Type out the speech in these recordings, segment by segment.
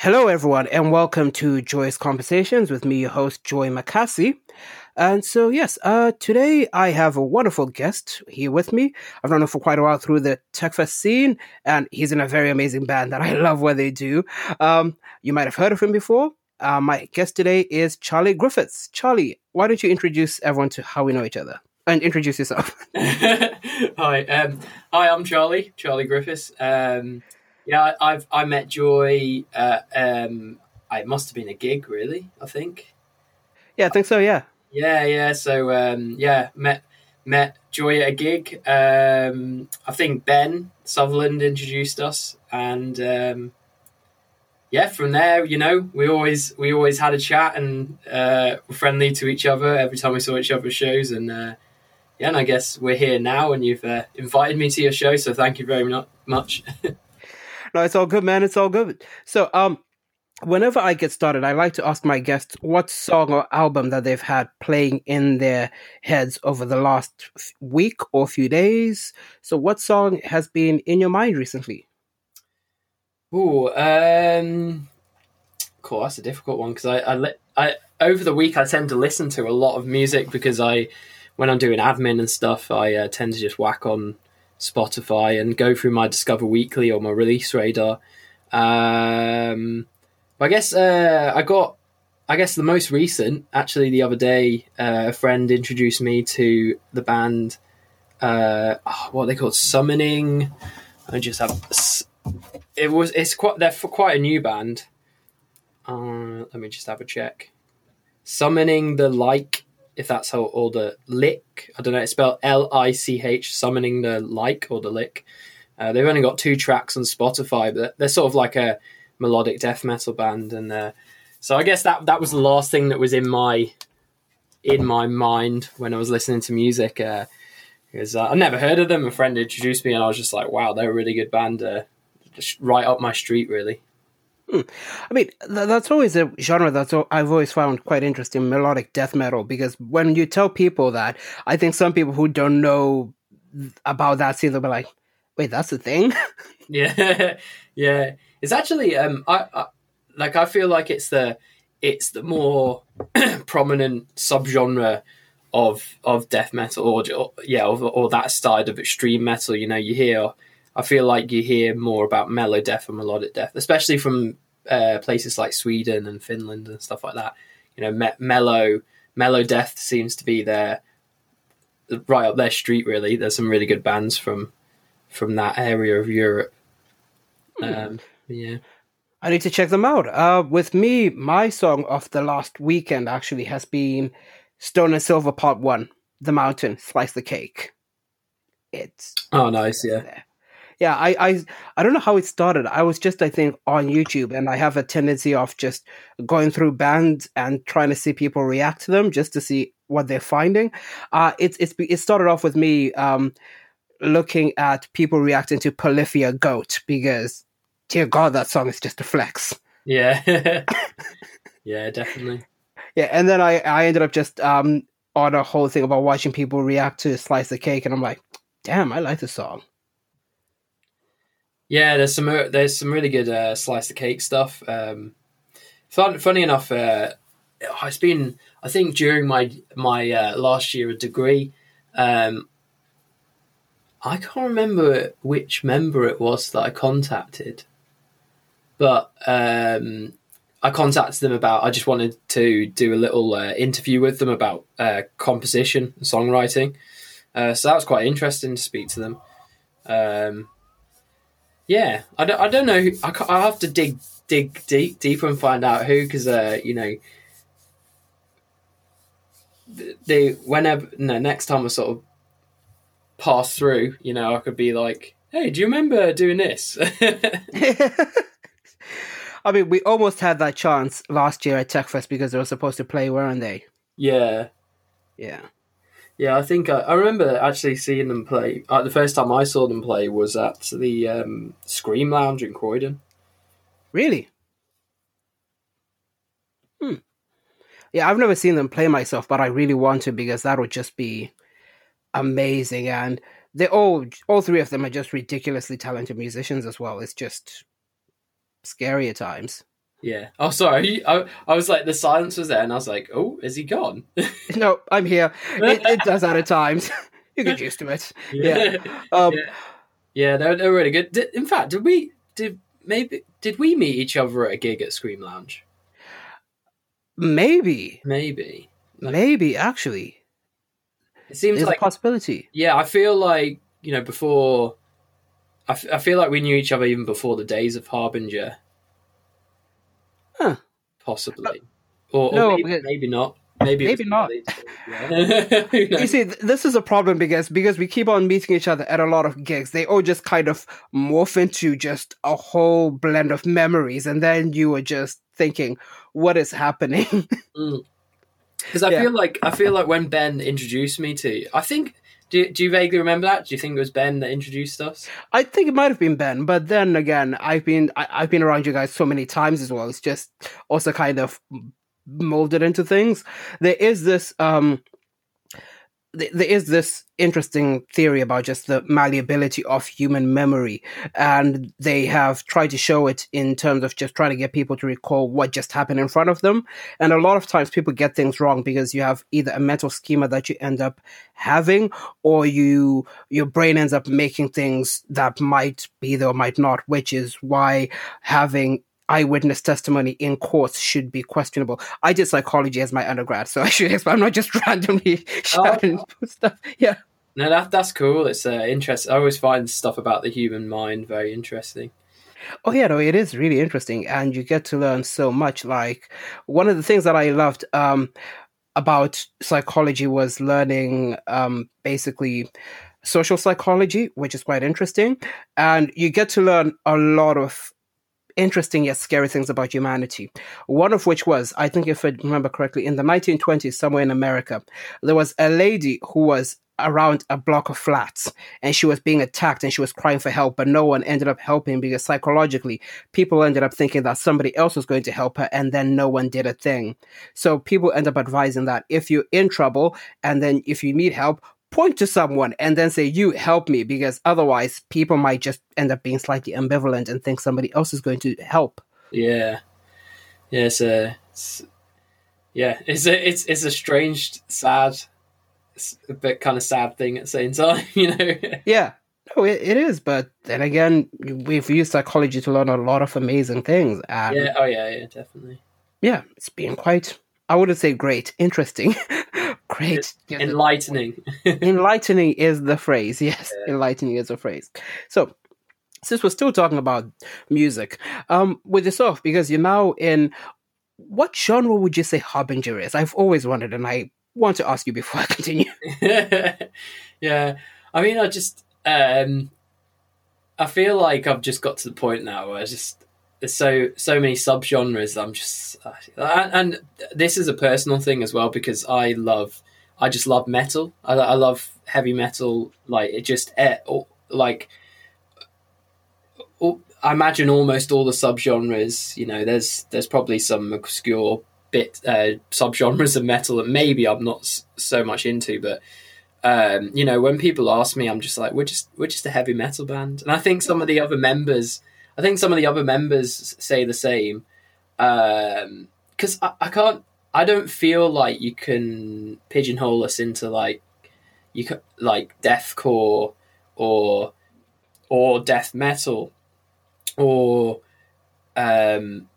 Hello, everyone, and welcome to Joyous Conversations with me, your host, Joy Makasi. And so, yes, uh, today I have a wonderful guest here with me. I've known him for quite a while through the TechFest scene, and he's in a very amazing band that I love what they do. Um, you might have heard of him before. Uh, my guest today is Charlie Griffiths. Charlie, why don't you introduce everyone to how we know each other? And introduce yourself. hi, um, hi, I'm Charlie, Charlie Griffiths. Um, yeah, I, have I met Joy. Uh, um, it must have been a gig, really. I think. Yeah, I think so. Yeah. Yeah, yeah. So um, yeah, met met Joy at a gig. Um, I think Ben Sutherland introduced us, and um, yeah, from there, you know, we always we always had a chat and uh, were friendly to each other every time we saw each other's shows, and uh, yeah, and I guess we're here now, and you've uh, invited me to your show, so thank you very much. no, it's all good, man. It's all good. So, um, whenever I get started, I like to ask my guests what song or album that they've had playing in their heads over the last week or few days. So, what song has been in your mind recently? Oh, um, cool. That's a difficult one because I, I, I, over the week I tend to listen to a lot of music because I when I'm doing admin and stuff, I uh, tend to just whack on Spotify and go through my Discover Weekly or my Release Radar. Um, I guess uh, I got, I guess the most recent, actually, the other day, uh, a friend introduced me to the band. Uh, oh, what they called Summoning. I just have. It was. It's quite. They're for quite a new band. Uh, let me just have a check. Summoning the like if that's how or the lick. I don't know. It's spelled L I C H. Summoning the like or the lick. Uh, they've only got two tracks on Spotify, but they're sort of like a melodic death metal band, and uh, so I guess that that was the last thing that was in my in my mind when I was listening to music. Because uh, uh, I've never heard of them. A friend introduced me, and I was just like, "Wow, they're a really good band." Uh, just right up my street, really. Hmm. I mean, th- that's always a genre that I've always found quite interesting, melodic death metal, because when you tell people that, I think some people who don't know about that scene, they'll be like, wait, that's the thing? yeah, yeah. It's actually, um, I, I, like, I feel like it's the, it's the more prominent subgenre of of death metal or, or yeah or, or, that side of extreme metal you know you hear I feel like you hear more about melodeath and melodic death, especially from uh, places like Sweden and Finland and stuff like that. You know, me- mellow melodeath seems to be there right up their street. Really, there's some really good bands from from that area of Europe. Hmm. Um, yeah. I need to check them out. Uh, with me, my song of the last weekend actually has been Stone and Silver Part One, The Mountain, Slice the Cake. It's oh nice, yeah. There yeah, I, I I don't know how it started. I was just I think on YouTube, and I have a tendency of just going through bands and trying to see people react to them just to see what they're finding. Uh, it's it's it started off with me um, looking at people reacting to Polyphia Goat because, dear God, that song is just a flex. Yeah, yeah, definitely. Yeah, and then I I ended up just um on a whole thing about watching people react to Slice the Cake, and I'm like, damn, I like the song. Yeah, there's some uh, there's some really good uh, slice of cake stuff. Um, fun, funny enough, uh, it's been I think during my my uh, last year of degree, um, I can't remember which member it was that I contacted, but um, I contacted them about I just wanted to do a little uh, interview with them about uh, composition and songwriting. so that was quite interesting to speak to them. Um, yeah, I don't, I don't know. Who, I, I have to dig dig deep deeper and find out who, because uh, you know, the whenever no next time I sort of pass through, you know, I could be like, "Hey, do you remember doing this?" I mean, we almost had that chance last year at TechFest because they were supposed to play, weren't they? Yeah, yeah. Yeah, I think I, I remember actually seeing them play. Uh, the first time I saw them play was at the um, Scream Lounge in Croydon. Really? Hmm. Yeah, I've never seen them play myself, but I really want to because that would just be amazing. And they all, all three of them are just ridiculously talented musicians as well. It's just scary at times. Yeah. Oh, sorry. I, I was like, the silence was there, and I was like, oh, is he gone? no, I'm here. It, it does that at times. you get used to it. Yeah. Um, yeah. yeah, they're, they're really good. Did, in fact, did we did maybe did we meet each other at a gig at Scream Lounge? Maybe. Maybe. Maybe actually. It seems like a possibility. yeah. I feel like you know before. I, f- I feel like we knew each other even before the days of Harbinger. Huh. Possibly, or, or maybe, maybe not. Maybe Maybe not. Yeah. You see, this is a problem because because we keep on meeting each other at a lot of gigs. They all just kind of morph into just a whole blend of memories, and then you are just thinking, "What is happening?" Mm. Because I Yeah. feel like I feel like when Ben introduced me to, I think. Do, do you vaguely remember that? Do you think it was Ben that introduced us? I think it might have been Ben, but then again, I've been I, I've been around you guys so many times as well. It's just also kind of molded into things. There is this um there is this interesting theory about just the malleability of human memory and they have tried to show it in terms of just trying to get people to recall what just happened in front of them. And a lot of times people get things wrong because you have either a mental schema that you end up having or you your brain ends up making things that might be there or might not which is why having eyewitness testimony in courts should be questionable. I did psychology as my undergrad, so I should explain. I'm not just randomly shouting stuff. Yeah. No, that that's cool. It's uh, interesting. I always find stuff about the human mind very interesting. Oh yeah, no, it is really interesting, and you get to learn so much. Like one of the things that I loved um, about psychology was learning um, basically social psychology, which is quite interesting, and you get to learn a lot of interesting yet scary things about humanity. One of which was, I think, if I remember correctly, in the 1920s, somewhere in America, there was a lady who was around a block of flats and she was being attacked and she was crying for help, but no one ended up helping because psychologically, people ended up thinking that somebody else was going to help her and then no one did a thing. So people end up advising that if you're in trouble and then if you need help, point to someone and then say, You help me, because otherwise people might just end up being slightly ambivalent and think somebody else is going to help. Yeah, yeah. It's a, it's, yeah. It's a, it's it's a strange, sad, but kind of sad thing at the same time. You know. Yeah. No, it, it is, but then again, we've used psychology to learn a lot of amazing things. Yeah. Oh yeah. Yeah. Definitely. yeah, it's been quite, I wouldn't say great, interesting. great. Yeah, Enlightening. enlightening is the phrase. Yes, enlightening is the phrase. So, since we're still talking about music, um, with yourself, because you're now in, what genre would you say Harbinger is? I've always wondered, and I want to ask you before I continue. yeah. I mean, I just, um, I feel like I've just got to the point now where I just there's so so many subgenres. I'm just, and, and this is a personal thing as well because I love, I just love metal. I, I love heavy metal. Like it just, eh, like, I imagine almost all the subgenres. You know, there's there's probably some obscure bit uh, subgenres of metal that maybe I'm not so much into, but um, you know, when people ask me, I'm just like, we're just we're just a heavy metal band, and I think some of the other members, I think some of the other members say the same, because I, I can't, I don't feel like you can pigeonhole us into like you ca- like deathcore or or death metal or um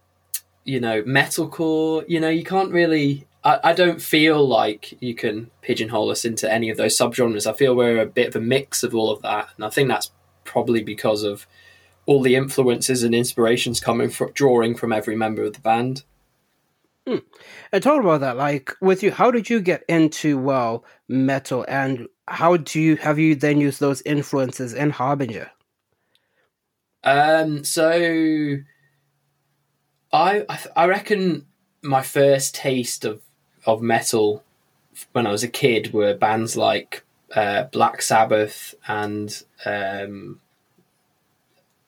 you know metalcore. You know you can't really I, I don't feel like you can pigeonhole us into any of those subgenres. I feel we're a bit of a mix of all of that and i think that's probably because of all the influences and inspirations coming from drawing from every member of the band And talk about that, like with you, how did you get into well metal, and how do you have you then used those influences in Harbinger? Um, so I I, I reckon my first taste of of metal when I was a kid were bands like uh, Black Sabbath and um,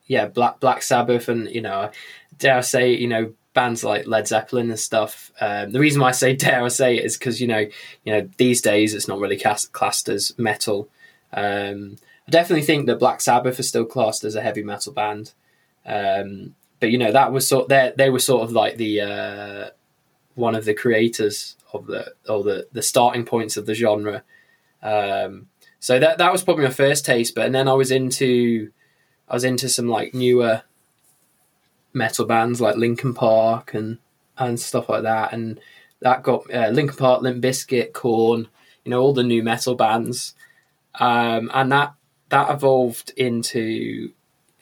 yeah, Black Black Sabbath, and you know, dare I say, you know, bands like Led Zeppelin and stuff. Um, the reason why I say dare I say it is because you know, you know, these days it's not really cast, classed as metal. Um, I definitely think that Black Sabbath is still classed as a heavy metal band. Um, but you know that was sort they they were sort of like the uh, one of the creators of the or the the starting points of the genre. Um, so that that was probably my first taste. But and then I was into I was into some like newer metal bands like Linkin Park and and stuff like that, and that got uh, Linkin Park, Limp Bizkit, Korn, you know, all the nu metal bands, um, and that that evolved into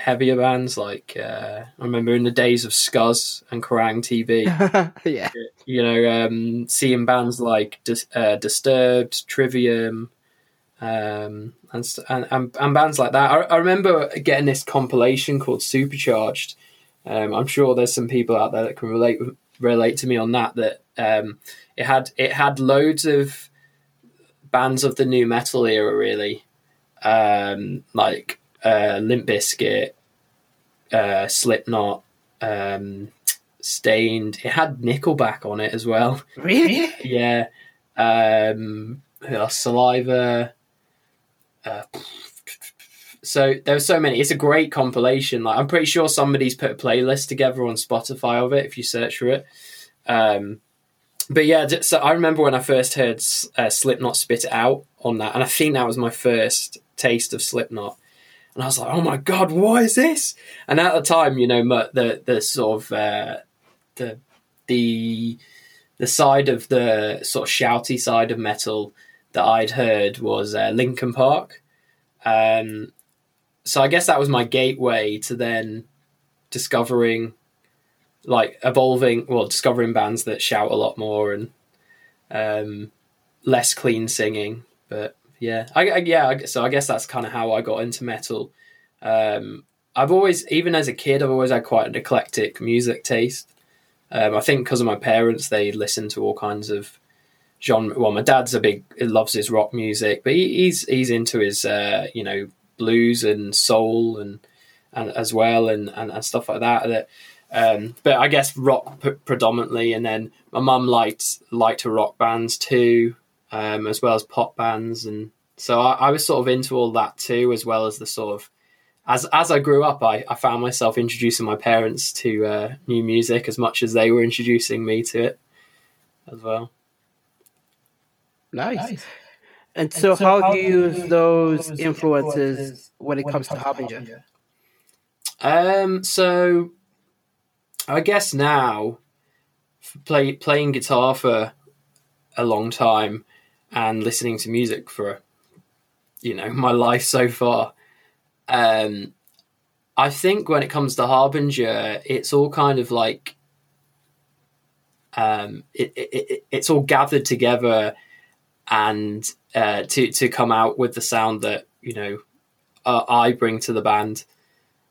heavier bands like uh, I remember in the days of Scuzz and Kerrang TV. yeah, you know, um, seeing bands like Dis- uh, Disturbed, Trivium, um, and, and, and and bands like that. I, I remember getting this compilation called Supercharged. Um, I'm sure there's some people out there that can relate relate to me on that. That um, it had it had loads of bands of the nu metal era, really, um, like uh, Limp Bizkit, uh, Slipknot, um, Staind. It had Nickelback on it as well. really. Yeah. Um. Saliva. Uh, so there were so many. It's a great compilation. Like I'm pretty sure somebody's put a playlist together on Spotify of it if you search for it. Um, but yeah, so I remember when I first heard uh, Slipknot spit it out on that, and I think that was my first taste of Slipknot. And I was like, "Oh my god, what is this?" And at the time, you know, the the sort of uh, the the the side of the sort of shouty side of metal that I'd heard was uh, Linkin Park. Um, so I guess that was my gateway to then discovering, like, evolving, well, discovering bands that shout a lot more and um, less clean singing. But yeah, I, I yeah, so I guess that's kind of how I got into metal. Um, I've always, even as a kid, I've always had quite an eclectic music taste. Um, I think because of my parents, they listen to all kinds of genre. Well, my dad's a big loves his rock music, but he, he's he's into his uh, you know blues and soul and and as well and and, and stuff like that. That, um, but I guess rock p- predominantly, and then my mum liked liked her rock bands too, um, as well as pop bands, and so I, I was sort of into all that too, as well as the sort of as as I grew up, I, I found myself introducing my parents to uh, new music as much as they were introducing me to it as well. Nice. And so, how do you use those influences when it comes to Harbinger? Um, so I guess now play, playing guitar for a long time and listening to music for you know my life so far. Um, I think when it comes to Harbinger, it's all kind of like um, it, it, it, it's all gathered together and uh, to to come out with the sound that you know uh, I bring to the band.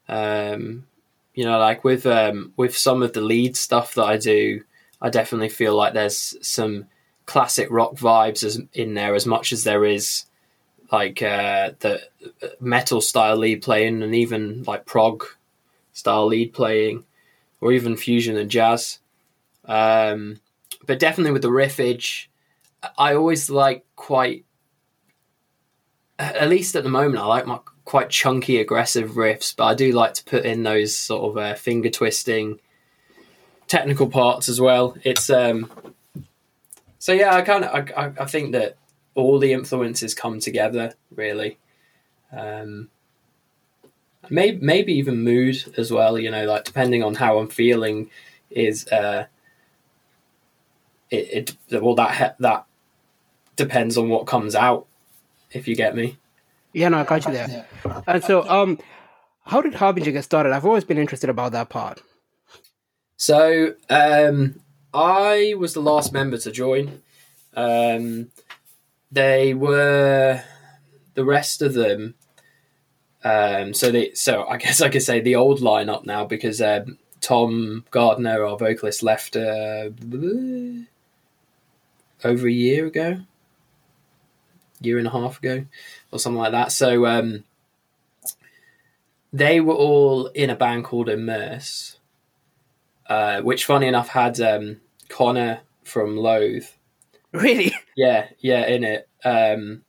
Um, you know, like with um, with some of the lead stuff that I do, I definitely feel like there's some classic rock vibes as, in there as much as there is like uh, the metal style lead playing and even like prog style lead playing or even fusion and jazz. Um, but definitely with the riffage, I always like quite, at least at the moment, I like my quite chunky, aggressive riffs, but I do like to put in those sort of uh, finger twisting technical parts as well. It's um, so yeah, I kind of I, I think that all the influences come together really. Um, maybe maybe even mood as well. You know, like depending on how I'm feeling, is uh, it, it well that that depends on what comes out. If you get me. Yeah, no, I got you there. And so, um, how did Harbinger get started? I've always been interested about that part. So, um, I was the last member to join. Um, they were the rest of them. Um, so they, so I guess I could say the old lineup now because um, Tom Gardner, our vocalist, left uh, over a year ago, year and a half ago, or something like that. So um, they were all in a band called Immerse, uh, which, funny enough, had um, Connor from Loathe. Really? Yeah, yeah, in it. Um,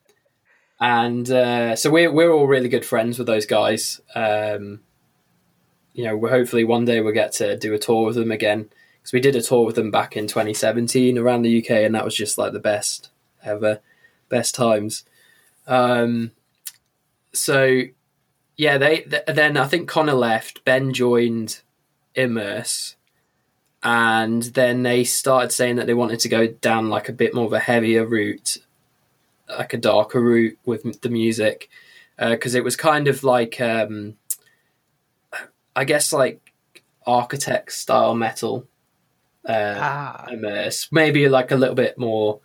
and uh, so we're we're all really good friends with those guys. Um, you know, hopefully one day we'll get to do a tour with them again because we did a tour with them back in 2017 around the UK, and that was just like the best ever, best times. Um, so yeah, they th- then I think Connor left. Ben joined Immerse, and then they started saying that they wanted to go down like a bit more of a heavier route, like a darker route with the music, because uh, it was kind of like um, I guess like architect style metal. Uh, ah. Immerse, maybe like a little bit more,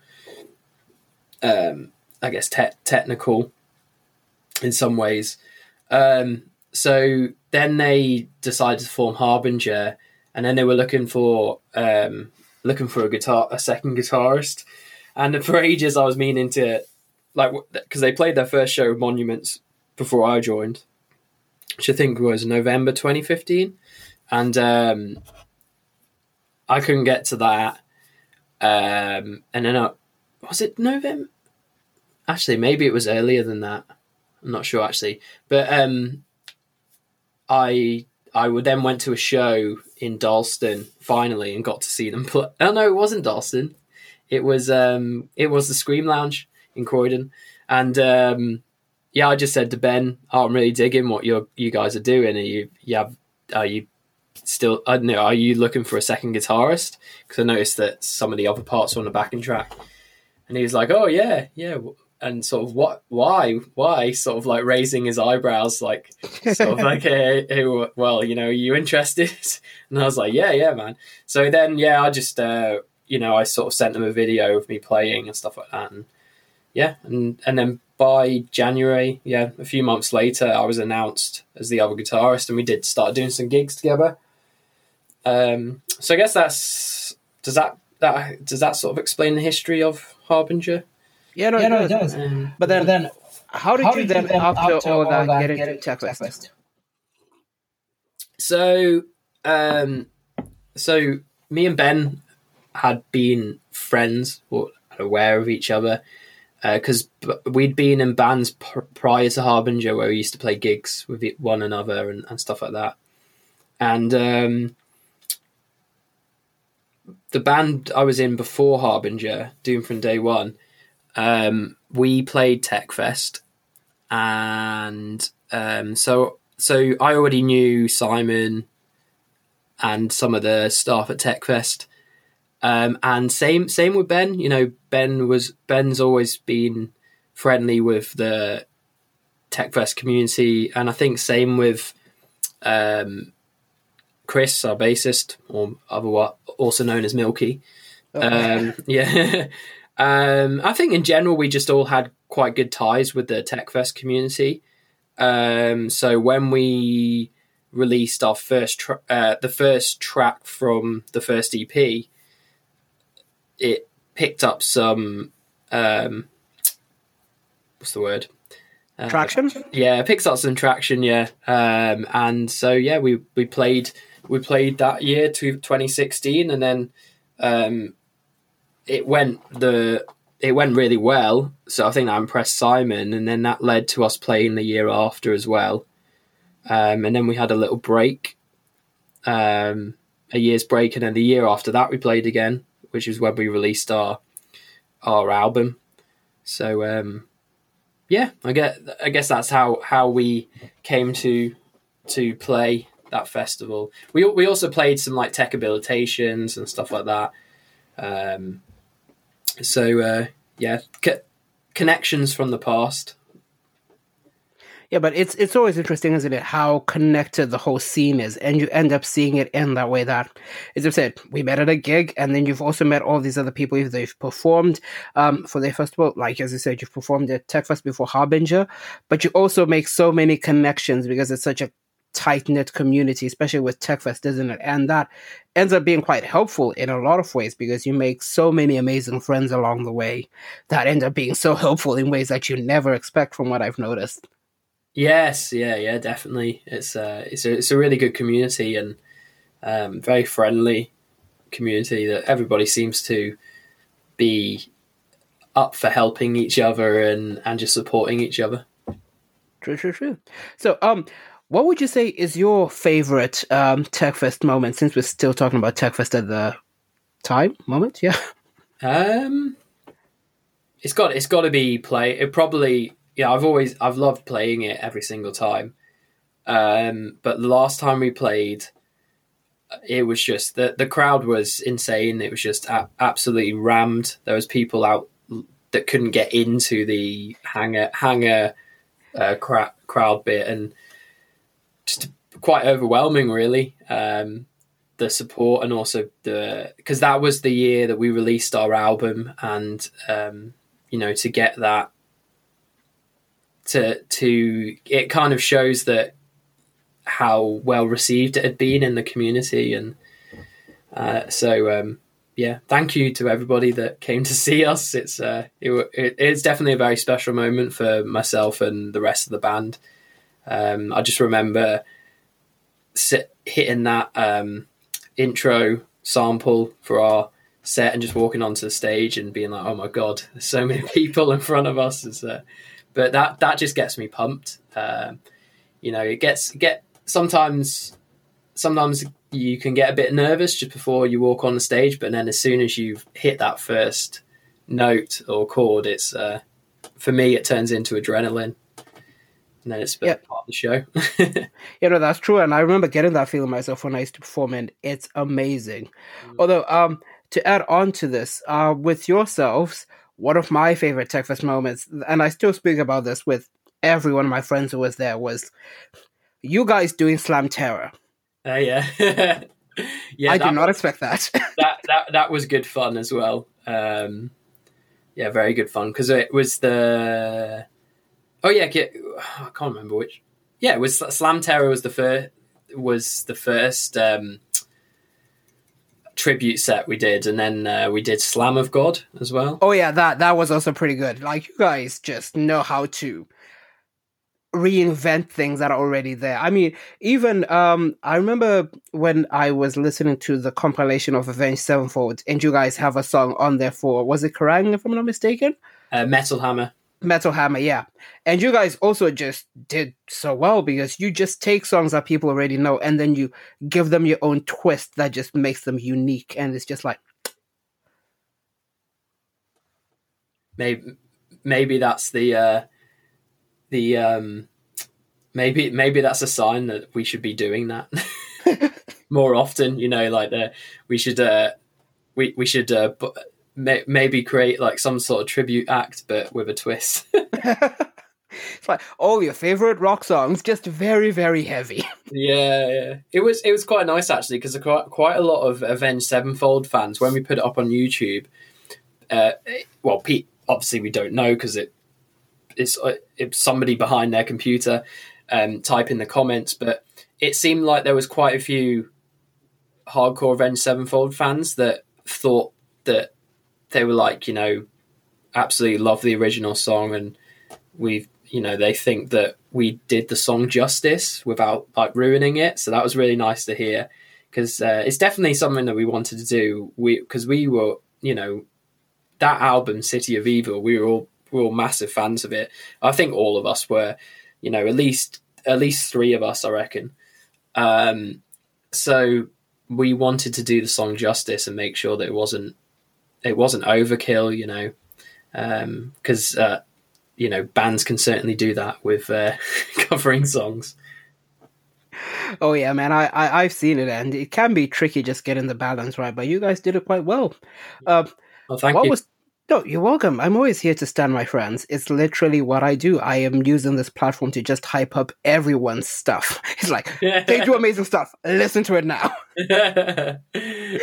um, I guess te- technical in some ways. Um, so then they decided to form Harbinger, and then they were looking for um, looking for a guitar, a second guitarist. And for ages, I was meaning to like because they played their first show, Monuments, before I joined, which I think was November 2015, and um, I couldn't get to that. Um, and then I, was it November? Actually, maybe it was earlier than that. I'm not sure actually, but um, I I then went to a show in Dalston finally and got to see them play. Oh no, it wasn't Dalston. It was um, it was the Scream Lounge in Croydon, and um, yeah, I just said to Ben, oh, "I'm really digging what you you guys are doing. Are you you have are you still I don't know are you looking for a second guitarist? Because I noticed that some of the other parts are on the backing track." And he was like, "Oh yeah, yeah. And sort of what why why? Sort of like raising his eyebrows like sort of like hey, hey, well you know are you interested? And i was like yeah yeah man. So then yeah i just uh you know i sort of sent them a video of me playing and stuff like that. And yeah and and then by january yeah a few months later i was announced as the other guitarist and we did start doing some gigs together. Um so i guess that's does that that does that sort of explain the history of harbinger yeah, no, yeah, it, no does. it does. Um, but, then, but then, how did, how you, did then, you then, after, after all, that, that, get into TechFest? So, um, so me and Ben had been friends or aware of each other because uh, we'd been in bands pr- prior to Harbinger where we used to play gigs with one another and, and stuff like that. And um, the band I was in before Harbinger, Doom from Day One, um, we played TechFest, and um, so so I already knew Simon and some of the staff at TechFest. Um, and same same with Ben. You know, Ben was Ben's always been friendly with the TechFest community, and I think same with um, Chris, our bassist, or other also known as Milky. Oh. Um, yeah, Um, I think in general we just all had quite good ties with the TechFest community. Um, so when we released our first tra- uh, the first track from the first EP, it picked up some um, what's the word uh, traction. Yeah, it picks up some traction. Yeah, um, and so yeah, we we played we played that year to 2016, and then um, it went the it went really well. So I think that impressed Simon, and then that led to us playing the year after as well. Um, and then we had a little break, um, a year's break, and then the year after that we played again, which is when we released our our album. So um, yeah, I get I guess that's how how we came to to play that festival. We we also played some like tech habilitations and stuff like that. Um, so uh, yeah, c- connections from the past. Yeah, but it's it's always interesting, isn't it, how connected the whole scene is, and you end up seeing it in that way. That, as I said, we met at a gig, and then you've also met all these other people if they've performed um, for their festival. Like as I said, you've performed at TechFest before Harbinger, but you also make so many connections because it's such a tight knit community, especially with TechFest, isn't it? And that ends up being quite helpful in a lot of ways because you make so many amazing friends along the way that end up being so helpful in ways that you never expect, from what I've noticed. Yes, yeah, yeah, definitely. It's a uh, it's a it's a really good community and um, very friendly community that everybody seems to be up for helping each other and and just supporting each other. True, true, true. So, um, what would you say is your favorite um, TechFest moment? Since we're still talking about TechFest at the time moment, yeah. Um, it's got it's got to be play. It probably yeah. I've always I've loved playing it every single time. Um, but the last time we played, it was just the the crowd was insane. It was just a- absolutely rammed. There was people out that couldn't get into the hangar hangar uh, cra- crowd bit, and just quite overwhelming, really. Um, the support and also the because that was the year that we released our album, and um, you know to get that to to it kind of shows that how well received it had been in the community and uh, so um, yeah thank you to everybody that came to see us it's uh, it, it, it's definitely a very special moment for myself and the rest of the band um, I just remember sit, hitting that um, intro sample for our set and just walking onto the stage and being like oh my god there's so many people in front of us uh, but that that just gets me pumped um, you know it gets get sometimes sometimes you can get a bit nervous just before you walk on the stage, but then as soon as you've hit that first note or chord, it's uh, for me it turns into adrenaline. And then it's yep. part of the show. you know, that's true. And I remember getting that feeling myself when I used to perform, and it's amazing. Mm. Although, um, to add on to this, uh, with yourselves, one of my favorite TechFest moments, and I still speak about this with every one of my friends who was there, was you guys doing Slam Terror. Uh, yeah. yeah, I did not was, expect that. that that that was good fun as well. Um, yeah, very good fun because it was the. Oh yeah, I can't remember which. Yeah, it was Slam Terror was the first was the first um, tribute set we did, and then uh, we did Slam of God as well. Oh yeah, that that was also pretty good. Like you guys just know how to reinvent things that are already there. I mean, even um, I remember when I was listening to the compilation of Avenged Sevenfold, and you guys have a song on there for was it Kerrang, if I'm not mistaken? Uh, Metal Hammer. Metal Hammer, yeah. And you guys also just did so well because you just take songs that people already know and then you give them your own twist that just makes them unique. And it's just like. Maybe, maybe that's the uh, the um, maybe maybe that's a sign that we should be doing that more often. You know, like the we should uh, we we should uh, may, maybe create like some sort of tribute act, but with a twist. it's like all your favorite rock songs, just very very heavy. yeah, yeah. It was it was quite nice actually because quite quite a lot of Avenged Sevenfold fans when we put it up on YouTube. Uh, well, Pete, obviously we don't know because it it's, uh, it's somebody behind their computer um, type in the comments, but it seemed like there was quite a few hardcore Avenged Sevenfold fans that thought that they were like, you know, absolutely love the original song, and we, you know, they think that we did the song justice without like ruining it. So that was really nice to hear because uh, it's definitely something that we wanted to do. We because we were, you know, that album City of Evil, we were all we were all massive fans of it. I think all of us were, you know, at least at least three of us, I reckon. Um, so we wanted to do the song justice and make sure that it wasn't it wasn't overkill, you know, because um, uh, you know bands can certainly do that with uh, covering songs. Oh yeah, man, I, I have seen it, and it can be tricky just getting the balance right. But you guys did it quite well. Uh, well, thank what you. Was, no, you're welcome. I'm always here to stand my friends. It's literally what I do. I am using this platform to just hype up everyone's stuff. It's like, they do amazing stuff. Listen to it now.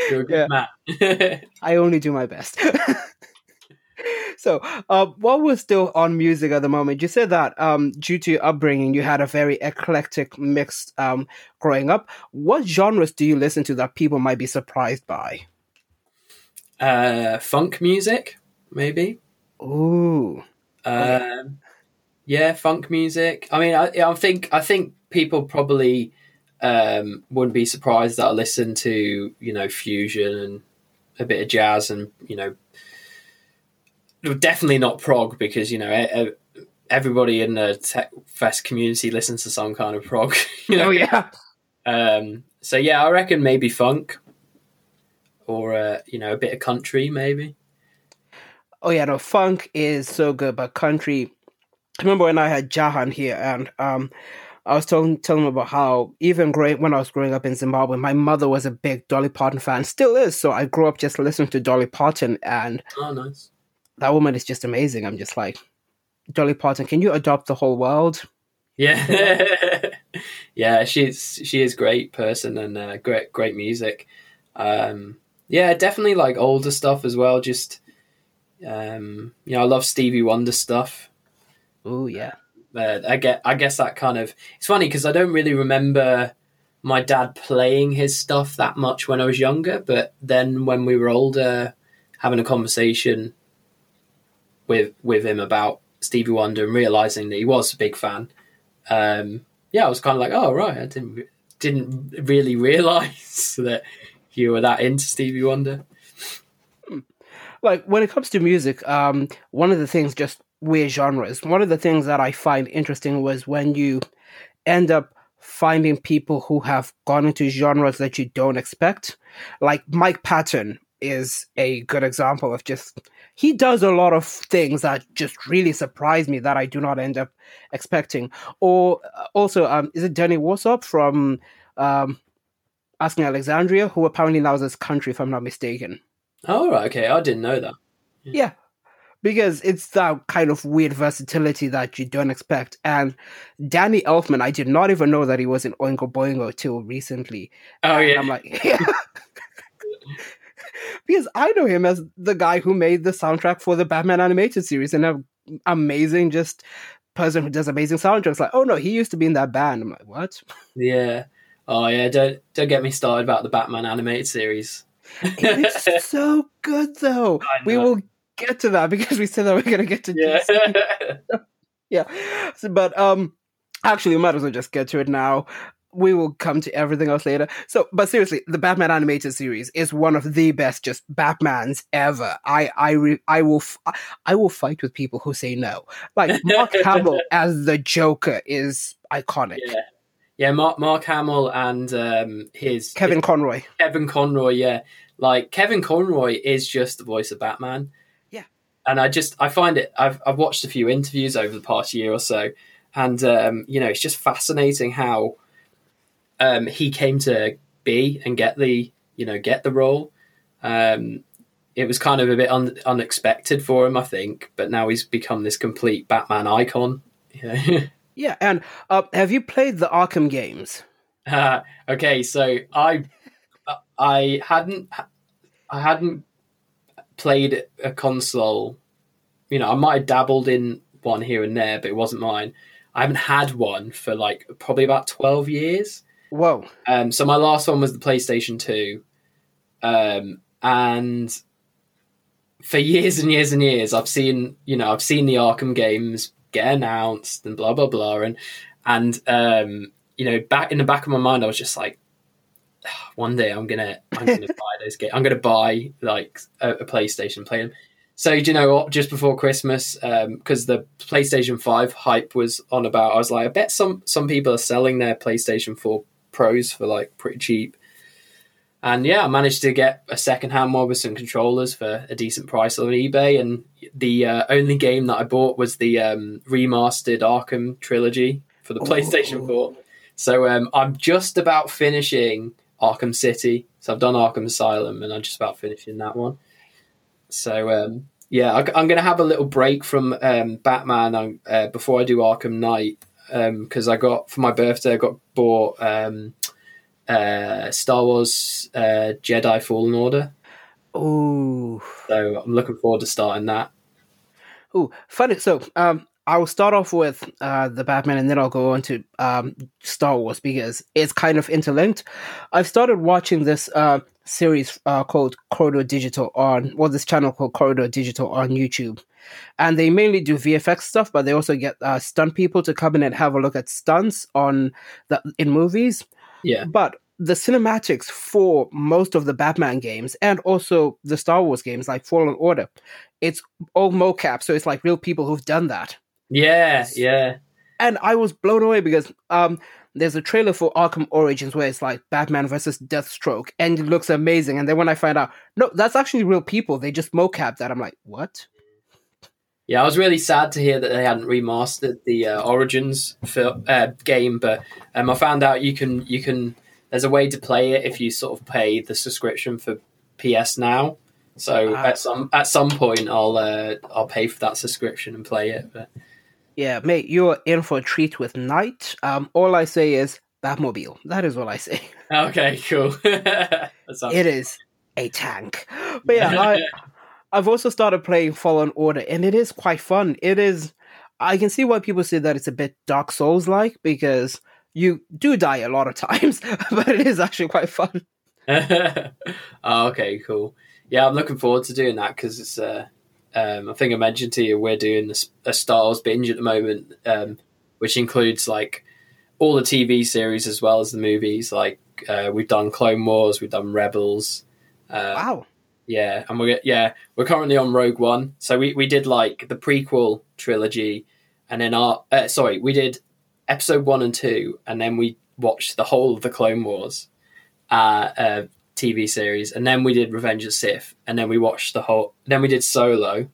good. I only do my best. so, uh, while we're still on music at the moment, you said that um, due to your upbringing, you had a very eclectic mix um, growing up. What genres do you listen to that people might be surprised by? Uh, funk music maybe. Ooh. Um, yeah, funk music. I mean, I, I think I think people probably um, wouldn't be surprised that I listen to you know fusion and a bit of jazz and you know definitely not prog because you know everybody in the tech fest community listens to some kind of prog. You know? Oh yeah. Um, so yeah, I reckon maybe funk, or uh, you know, a bit of country, maybe. Oh yeah, no, funk is so good, but country. I remember when I had Jahan here, and um, I was telling telling him about how even great when I was growing up in Zimbabwe, my mother was a big Dolly Parton fan, still is. So I grew up just listening to Dolly Parton, and Oh, nice. that woman is just amazing. I'm just like, Dolly Parton, can you adopt the whole world? Yeah, yeah, she's she is great person and uh, great great music. Um, yeah, definitely like older stuff as well. Just um, you know, I love Stevie Wonder stuff. Oh yeah. Uh, I get, I guess that kind of. It's funny because I don't really remember my dad playing his stuff that much when I was younger, but then when we were older, having a conversation with with him about Stevie Wonder and realizing that he was a big fan, um, yeah, I was kind of like, oh right, I didn't didn't really realize that you were that into Stevie Wonder. Like when it comes to music, um, one of the things just weird genres. One of the things that I find interesting was when you end up finding people who have gone into genres that you don't expect. Like Mike Patton is a good example of just he does a lot of things that just really surprise me that I do not end up expecting. Or uh, also, um, is it Danny Worsnop from um, Asking Alexandria, who apparently now is country, if I'm not mistaken. Oh right, okay, I didn't know that. Yeah, because it's that kind of weird versatility that you don't expect. And Danny Elfman, I did not even know that he was in Oingo Boingo till recently. Oh And yeah, I'm like, yeah. because I know him as the guy who made the soundtrack for the Batman animated series and an amazing just person who does amazing soundtracks. Like, oh no, he used to be in that band. I'm like, what? yeah. Oh yeah, don't don't get me started about the Batman animated series. It's so good though. We will get to that because we said that we're gonna get to Yeah. DC. yeah. So, but um, actually, we might as well just get to it now. We will come to everything else later. So, but seriously, the Batman animated series is one of the best just Batmans ever. I I re, I will f- I will fight with people who say no. Like Mark Hamill as the Joker is iconic. yeah. Yeah, Mark Mark Hamill and um, his Kevin Conroy. Kevin Conroy, yeah. Like Kevin Conroy is just the voice of Batman. Yeah. And I just I find it I've I've watched a few interviews over the past year or so and um, you know, it's just fascinating how um, he came to be and get the, you know, get the role. Um, it was kind of a bit un- unexpected for him, I think, but now he's become this complete Batman icon. Yeah. Yeah, and uh, have you played the Arkham games? Uh, okay, so I I hadn't I hadn't played a console. You know, I might have dabbled in one here and there, but it wasn't mine. I haven't had one for like probably about twelve years. Whoa. Um, so my last one was the PlayStation Two, um, and for years and years and years, I've seen you know I've seen the Arkham games get announced and blah blah blah, and and um, you know back in the back of my mind, I was just like, "Ah, one day I'm gonna I'm gonna buy those games. I'm gonna buy like a, a PlayStation, play them. So do you know what? Just before Christmas, because the PlayStation Five hype was on about, I was like, I bet some some people are selling their PlayStation Four Pros for like pretty cheap. And yeah, I managed to get a second-hand one with some controllers for a decent price on eBay. And the uh, only game that I bought was the um, remastered Arkham trilogy for the PlayStation 4. So um, I'm just about finishing Arkham City. So I've done Arkham Asylum, and I'm just about finishing that one. So um, yeah, I, am going to have a little break from um, Batman um, uh, before I do Arkham Knight because I got for my birthday I got bought um, uh, Star Wars uh, Jedi Fallen Order. Oh, So I'm looking forward to starting that. Ooh, funny. So, um, I'll start off with uh, the Batman, and then I'll go on to um, Star Wars because it's kind of interlinked. I've started watching this uh, series uh, called Corridor Digital on, well, this channel called Corridor Digital on YouTube, and they mainly do VFX stuff, but they also get uh, stunt people to come in and have a look at stunts on the in movies. Yeah, But the cinematics for most of the Batman games and also the Star Wars games, like Fallen Order, it's all mocap, so it's like real people who've done that. Yeah, yeah. And I was blown away because um there's a trailer for Arkham Origins where it's like Batman versus Deathstroke, and it looks amazing. And then when I find out, no, that's actually real people. They just mocap that. I'm like, what? Yeah, I was really sad to hear that they hadn't remastered the uh, Origins film, uh, game, but um, I found out you can you can. There's a way to play it if you sort of pay the subscription for PS Now. So Ah. at some at some point, I'll uh, I'll pay for that subscription and play it. But Yeah, mate, you're in for a treat with Night. Um, all I say is Batmobile. That is all I say. okay, cool. It is a tank. But yeah, I, I've also started playing Fallen Order, and it is quite fun. It is. I can see why people say that it's a bit Dark Souls like because you do die a lot of times, but it is actually quite fun. oh, okay, cool. Yeah, I'm looking forward to doing that because it's. Uh, um, I think I mentioned to you we're doing this, a Star Wars binge at the moment, um, which includes like all the TV series as well as the movies. Like uh, we've done Clone Wars, we've done Rebels. Uh, Wow. Yeah, and we're yeah we're currently on Rogue One. So we, we did like the prequel trilogy, and then our uh, sorry we did episode one and two, and then we watched the whole of the Clone Wars uh, uh, TV series, and then we did Revenge of Sith, and then we watched the whole. Then we did Solo,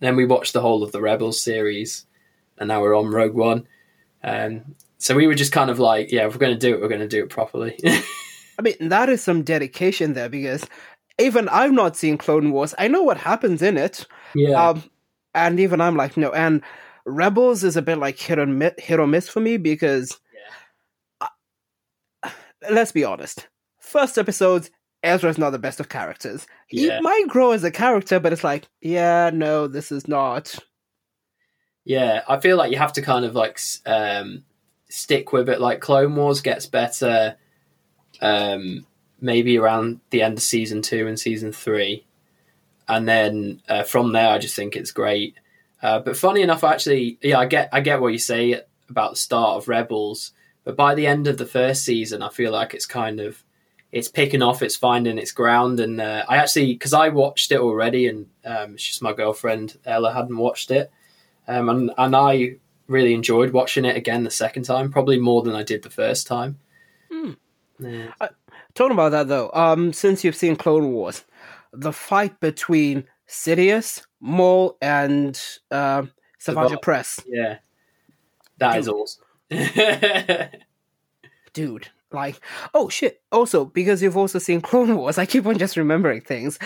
then we watched the whole of the Rebels series, and now we're on Rogue One. Um, so we were just kind of like, yeah, if we're going to do it, we're going to do it properly. I mean, that is some dedication there because even I've not seen Clone Wars. I know what happens in it. yeah, Um, and even I'm like, no. And Rebels is a bit like hit or miss, hit or miss for me because, uh, let's be honest, first episodes, Ezra's not the best of characters. Yeah. He might grow as a character, but it's like, yeah, no, this is not. Yeah, I feel like you have to kind of like um, stick with it. Like Clone Wars gets better, um, maybe around the end of season two and season three, and then uh, from there, I just think it's great. Uh, but funny enough, actually, yeah, I get I get what you say about the start of Rebels, but by the end of the first season, I feel like it's kind of it's picking off, it's finding its ground, and uh, I actually because I watched it already, and um, it's just my girlfriend Ella hadn't watched it. Um, and, and I really enjoyed watching it again the second time, probably more than I did the first time. Hmm. Yeah. Talking about that though, um, since you've seen Clone Wars, the fight between Sidious, Maul, and uh, Savage. Opress, Yeah. That is Dude. awesome. dude. Like, oh shit. Also, because you've also seen Clone Wars, I keep on just remembering things.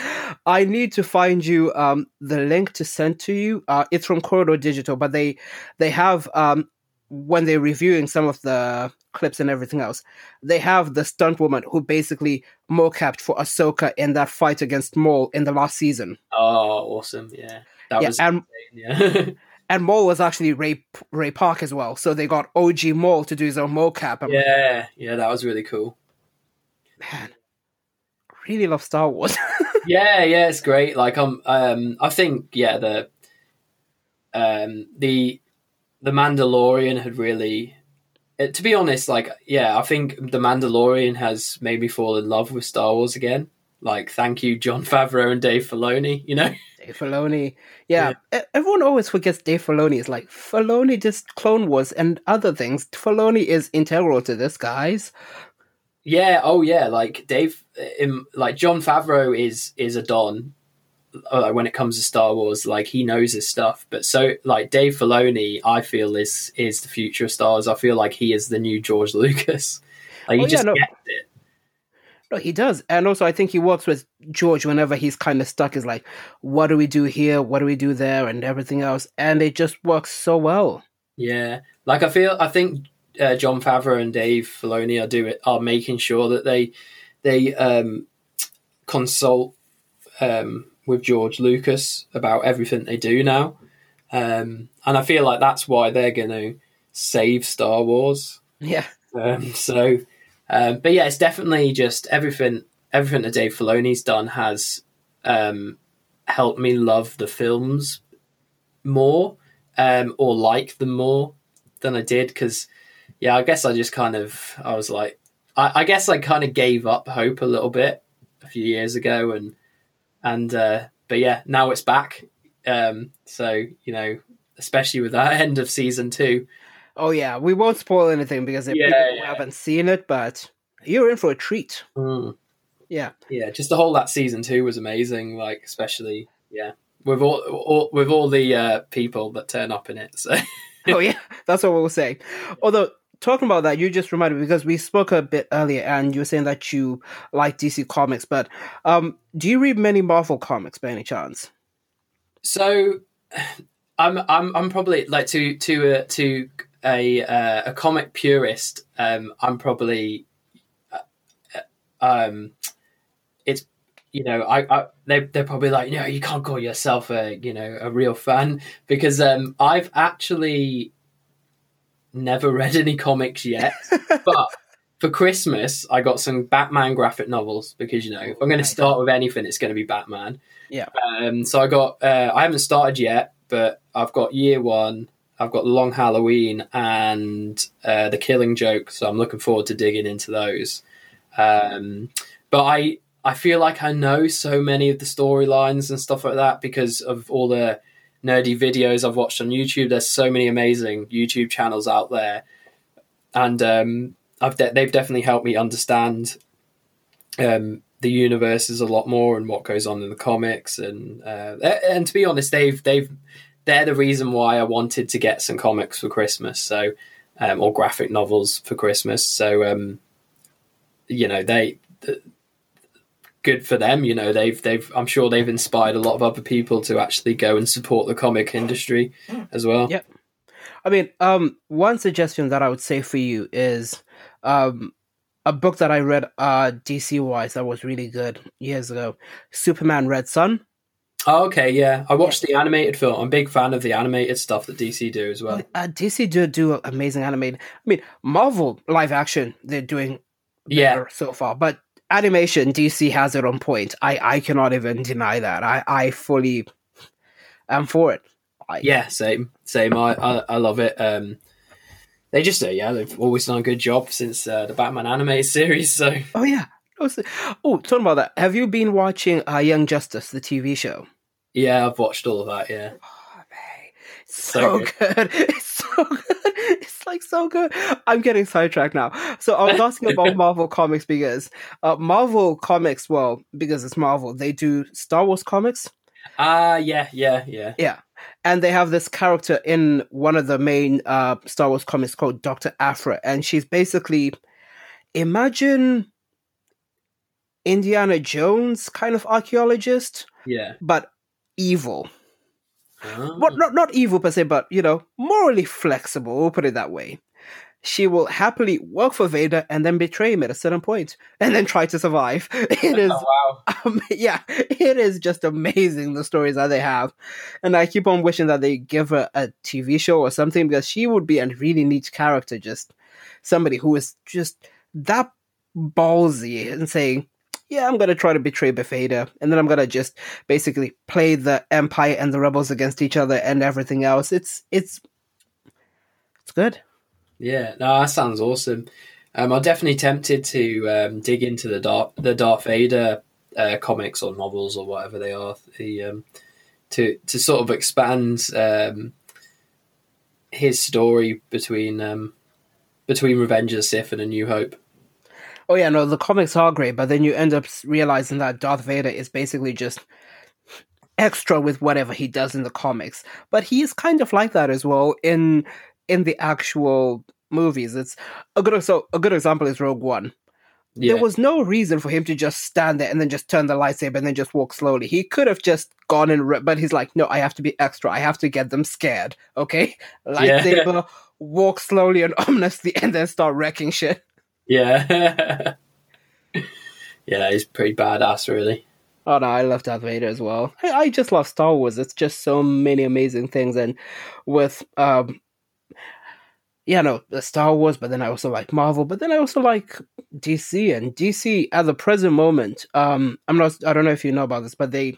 I need to find you um the link to send to you. Uh, it's from Corridor Digital, but they they have um when they're reviewing some of the clips and everything else, they have the stunt woman who basically mocapped for Ahsoka in that fight against Maul in the last season. oh, awesome. Yeah. That yeah, was and yeah. and Maul was actually Ray Ray Park as well. So they got OG Maul to do his own mocap. I'm yeah. Yeah, that was really cool. man, really love Star Wars. yeah, yeah, it's great. Like um um I think yeah, the um the the Mandalorian had really uh, to be honest, like yeah, I think the Mandalorian has made me fall in love with Star Wars again. Like thank you Jon Favreau and Dave Filoni, you know. Dave Filoni. Yeah, e- everyone always forgets Dave Filoni is like Filoni did Clone Wars and other things. Filoni is integral to this, guys. Yeah, oh yeah, like Dave, in, like Jon Favreau is is a don uh, when it comes to Star Wars. Like he knows his stuff, but so like Dave Filoni, I feel is is the future of Star Wars. I feel like he is the new George Lucas. Like he Oh, yeah, just no. gets it. No, he does, and also I think he works with George whenever he's kind of stuck. Is like, what do we do here? What do we do there? And everything else, and it just works so well. Yeah, like I feel, I think uh, Jon Favreau and Dave Filoni are do it are making sure that they they um, consult um, with George Lucas about everything they do now, um, and I feel like that's why they're going to save Star Wars. Yeah, Um, so, um, but yeah, it's definitely just everything. Everything that Dave Filoni's done has um, helped me love the films more, um, or like them more than I did. Because, yeah, I guess I just kind of I was like, I, I guess I kind of gave up hope a little bit a few years ago, and and uh, but yeah, now it's back. Um, so you know, especially with that end of season two. Oh yeah, we won't spoil anything because if Yeah, people yeah. haven't seen it, but you're in for a treat. Mm. Yeah. Yeah, just the whole that season two was amazing. Like especially yeah, with all, all with all the uh, people that turn up in it. So oh yeah, that's what we were saying. Although talking about that, you just reminded me because we spoke a bit earlier, and you were saying that you like DC comics, but um, do you read many Marvel comics by any chance? so I'm I'm I'm probably like to to a to a uh, a comic purist. Um, I'm probably uh, um, it's you know I, I they they're probably like no you can't call yourself a you know a real fan because um I've actually never read any comics yet, but. For Christmas, I got some Batman graphic novels because you know if I'm going to start with anything, it's going to be Batman. Yeah. Um, so I got uh, I haven't started yet, but I've got Year One, I've got Long Halloween, and uh, The Killing Joke. So I'm looking forward to digging into those. Um, but I I feel like I know so many of the storylines and stuff like that because of all the nerdy videos I've watched on YouTube. There's so many amazing YouTube channels out there, and um, I've de- they've definitely helped me understand um, the universes a lot more and what goes on in the comics. And uh, and to be honest, they've they've they're the reason why I wanted to get some comics for Christmas. So um, or graphic novels for Christmas. So um, you know they. Good for them, you know. They've, they've. I'm sure they've inspired a lot of other people to actually go and support the comic industry as well. Yeah. I mean, um, one suggestion that I would say for you is um, a book that I read uh, DC wise that was really good years ago Superman Red Sun. Oh, okay, yeah. I watched the animated film. I'm a big fan of the animated stuff that DC do as well. Uh, DC do do amazing animated. I mean, Marvel live action, they're doing Yeah, so far, but animation, DC has it on point. I, I cannot even deny that. I, I fully am for it. I, yeah, same, same. I, I, I love it. Um, they just say, yeah, they've always done a good job since uh, the Batman animated series. So Oh, yeah. Oh, talking about that, have you been watching uh, Young Justice, the TV show? yeah, I've watched all of that. Yeah, Oh, man. It's So so, good. It's so good. It's like so good. I'm getting sidetracked now. So I was asking about Marvel Comics because uh, Marvel Comics, well, because it's Marvel, they do Star Wars comics. ah, yeah, yeah, yeah. Yeah. And they have this character in one of the main uh, Star Wars comics called Dr. Aphra. And she's basically, imagine Indiana Jones kind of archaeologist, Yeah. but evil. Ah. Well, not, not evil per se, but, you know, morally flexible, we'll put it that way. She will happily work for Vader and then betray him at a certain point and then try to survive. It is Oh, wow. um, yeah, it is just amazing the stories that they have, and I keep on wishing that they give her a TV show or something because she would be a really neat character. Just somebody who is just that ballsy and saying, "Yeah, I'm gonna try to betray Bethesda, and then I'm gonna just basically play the Empire and the rebels against each other and everything else." It's it's it's good. Yeah, no, that sounds awesome. Um, I'm definitely tempted to um, dig into the Darth the Darth Vader uh, comics or novels or whatever they are. The um, to to sort of expand um, his story between um, between Revenge of the Sith and A New Hope. Oh yeah, no, the comics are great, but then you end up realizing that Darth Vader is basically just extra with whatever he does in the comics. But he is kind of like that as well in in the actual movies. It's a good so a good example is Rogue One. Yeah, There was no reason for him to just stand there and then just turn the lightsaber and then just walk slowly. He could have just gone and re- but he's like, no, I have to be extra. I have to get them scared. Okay, Yeah. lightsaber, walk slowly and ominously, and then start wrecking shit. Yeah, yeah. He's pretty badass, really. Oh no, I love Darth Vader as well. I, I just love Star Wars. It's just so many amazing things, and with um, yeah, no, the Star Wars. But then I also like Marvel. But then I also like DC and DC at the present moment. Um, I'm not. I don't know if you know about this, but they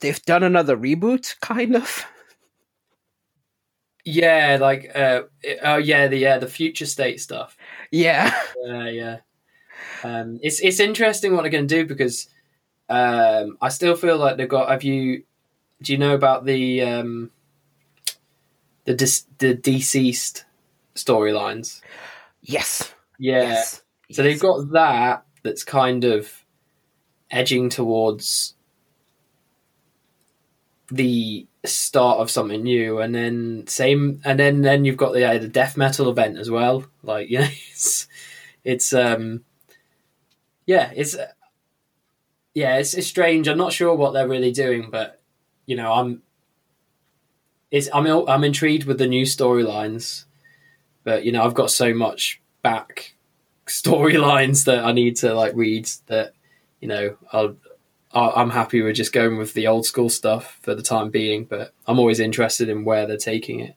they've done another reboot, kind of. Yeah, like uh, oh yeah, the yeah the future state stuff. Yeah, Yeah, yeah. Um, it's it's interesting what they're going to do because um, I still feel like they've got. Have you? Do you know about the um, the dis- the deceased storylines. Yes. Yeah. Yes. So they've got that that's kind of edging towards the start of something new, and then same, and then then you've got the uh, the death metal event as well. Like yeah, it's it's um yeah it's yeah it's it's strange. I'm not sure what they're really doing, but you know I'm it's I'm I'm intrigued with the new storylines, but you know I've got so much back storylines that I need to like read that you know I'll I'm happy with just going with the old school stuff for the time being, but I'm always interested in where they're taking it.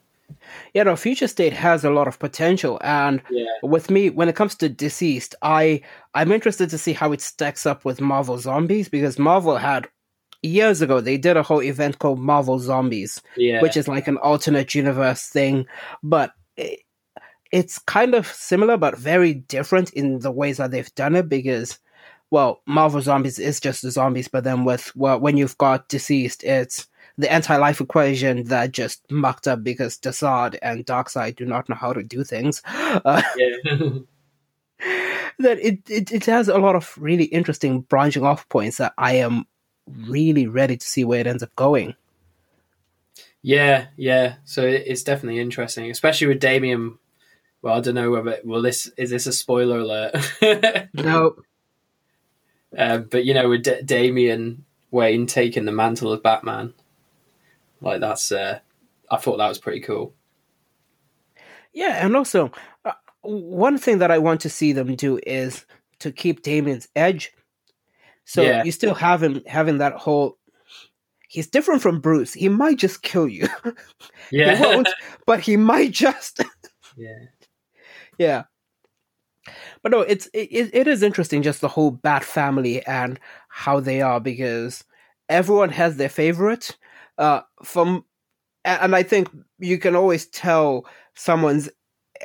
Yeah, no, Future State has a lot of potential, and Yeah. with me, when it comes to Deceased, I I'm interested to see how it stacks up with Marvel Zombies because Marvel had years ago they did a whole event called Marvel Zombies, Yeah. which is like an alternate universe thing, but it, it's kind of similar but very different in the ways that they've done it because well, Marvel Zombies is just the zombies, but then with well, when you've got Deceased, it's the anti-life equation that just mucked up because Desaad and Darkseid do not know how to do things. Uh, yeah. that it, it it has a lot of really interesting branching off points that I am really ready to see where it ends up going. yeah, yeah. So it's definitely interesting, especially with Damian. Well, I don't know whether well this is this a spoiler alert. No, Um, but you know, with D- Damian Wayne taking the mantle of Batman, like that's, uh, I thought that was pretty cool. yeah, and also uh, one thing that I want to see them do is to keep Damian's edge. So Yeah. you still have him having that whole. He's different from Bruce. He might just kill you. Yeah, He but he might just. yeah, yeah. But no, it's it, it is interesting just the whole Bat family and how they are because everyone has their favorite. Uh, from and I think you can always tell someone's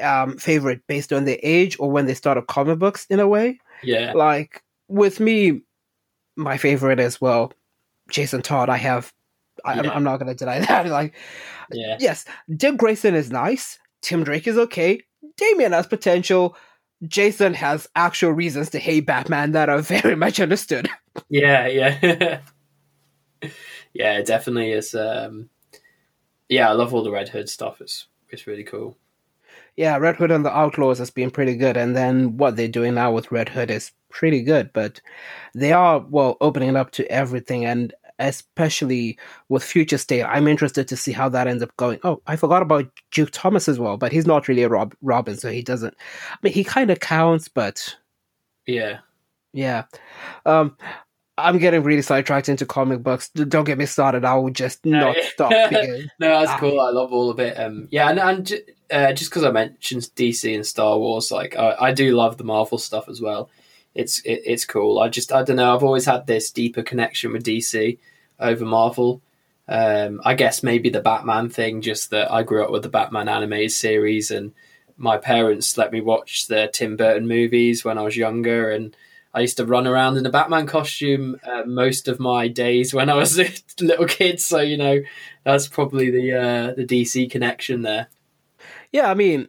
um favorite based on their age or when they started comic books in a way. yeah, Like with me, my favorite is well, Jason Todd. I have. I, I'm- I'm not gonna deny that. Like, yeah, yes, Dick Grayson is nice. Tim Drake is okay. Damian has potential. Jason has actual reasons to hate Batman that are very much understood. yeah, yeah, yeah. It definitely is. Um, yeah, I love all the Red Hood stuff. It's it's really cool. Yeah, Red Hood and the Outlaws has been pretty good, and then what they're doing now with Red Hood is pretty good. But they are well opening it up to everything, and especially with Future State, I'm interested to see how that ends up going. Oh, I forgot about Duke Thomas as well, but he's not really a Rob Robin, so he doesn't. I mean, he kind of counts, but Yeah, Yeah. Um I'm getting really sidetracked into comic books. Don't get me started. I will just not stop no, that's Ah. cool. I love all of it. Um, yeah, and, and uh, just because I mentioned DC and Star Wars, like I, I do love the Marvel stuff as well. It's it, it's cool. I just I don't know. I've always had this deeper connection with DC over Marvel. Um, I guess maybe the Batman thing, just that I grew up with the Batman animated series, and my parents let me watch the Tim Burton movies when I was younger, and I used to run around in a Batman costume uh, most of my days when I was a little kid. So you know, that's probably the uh, the DC connection there. Yeah, I mean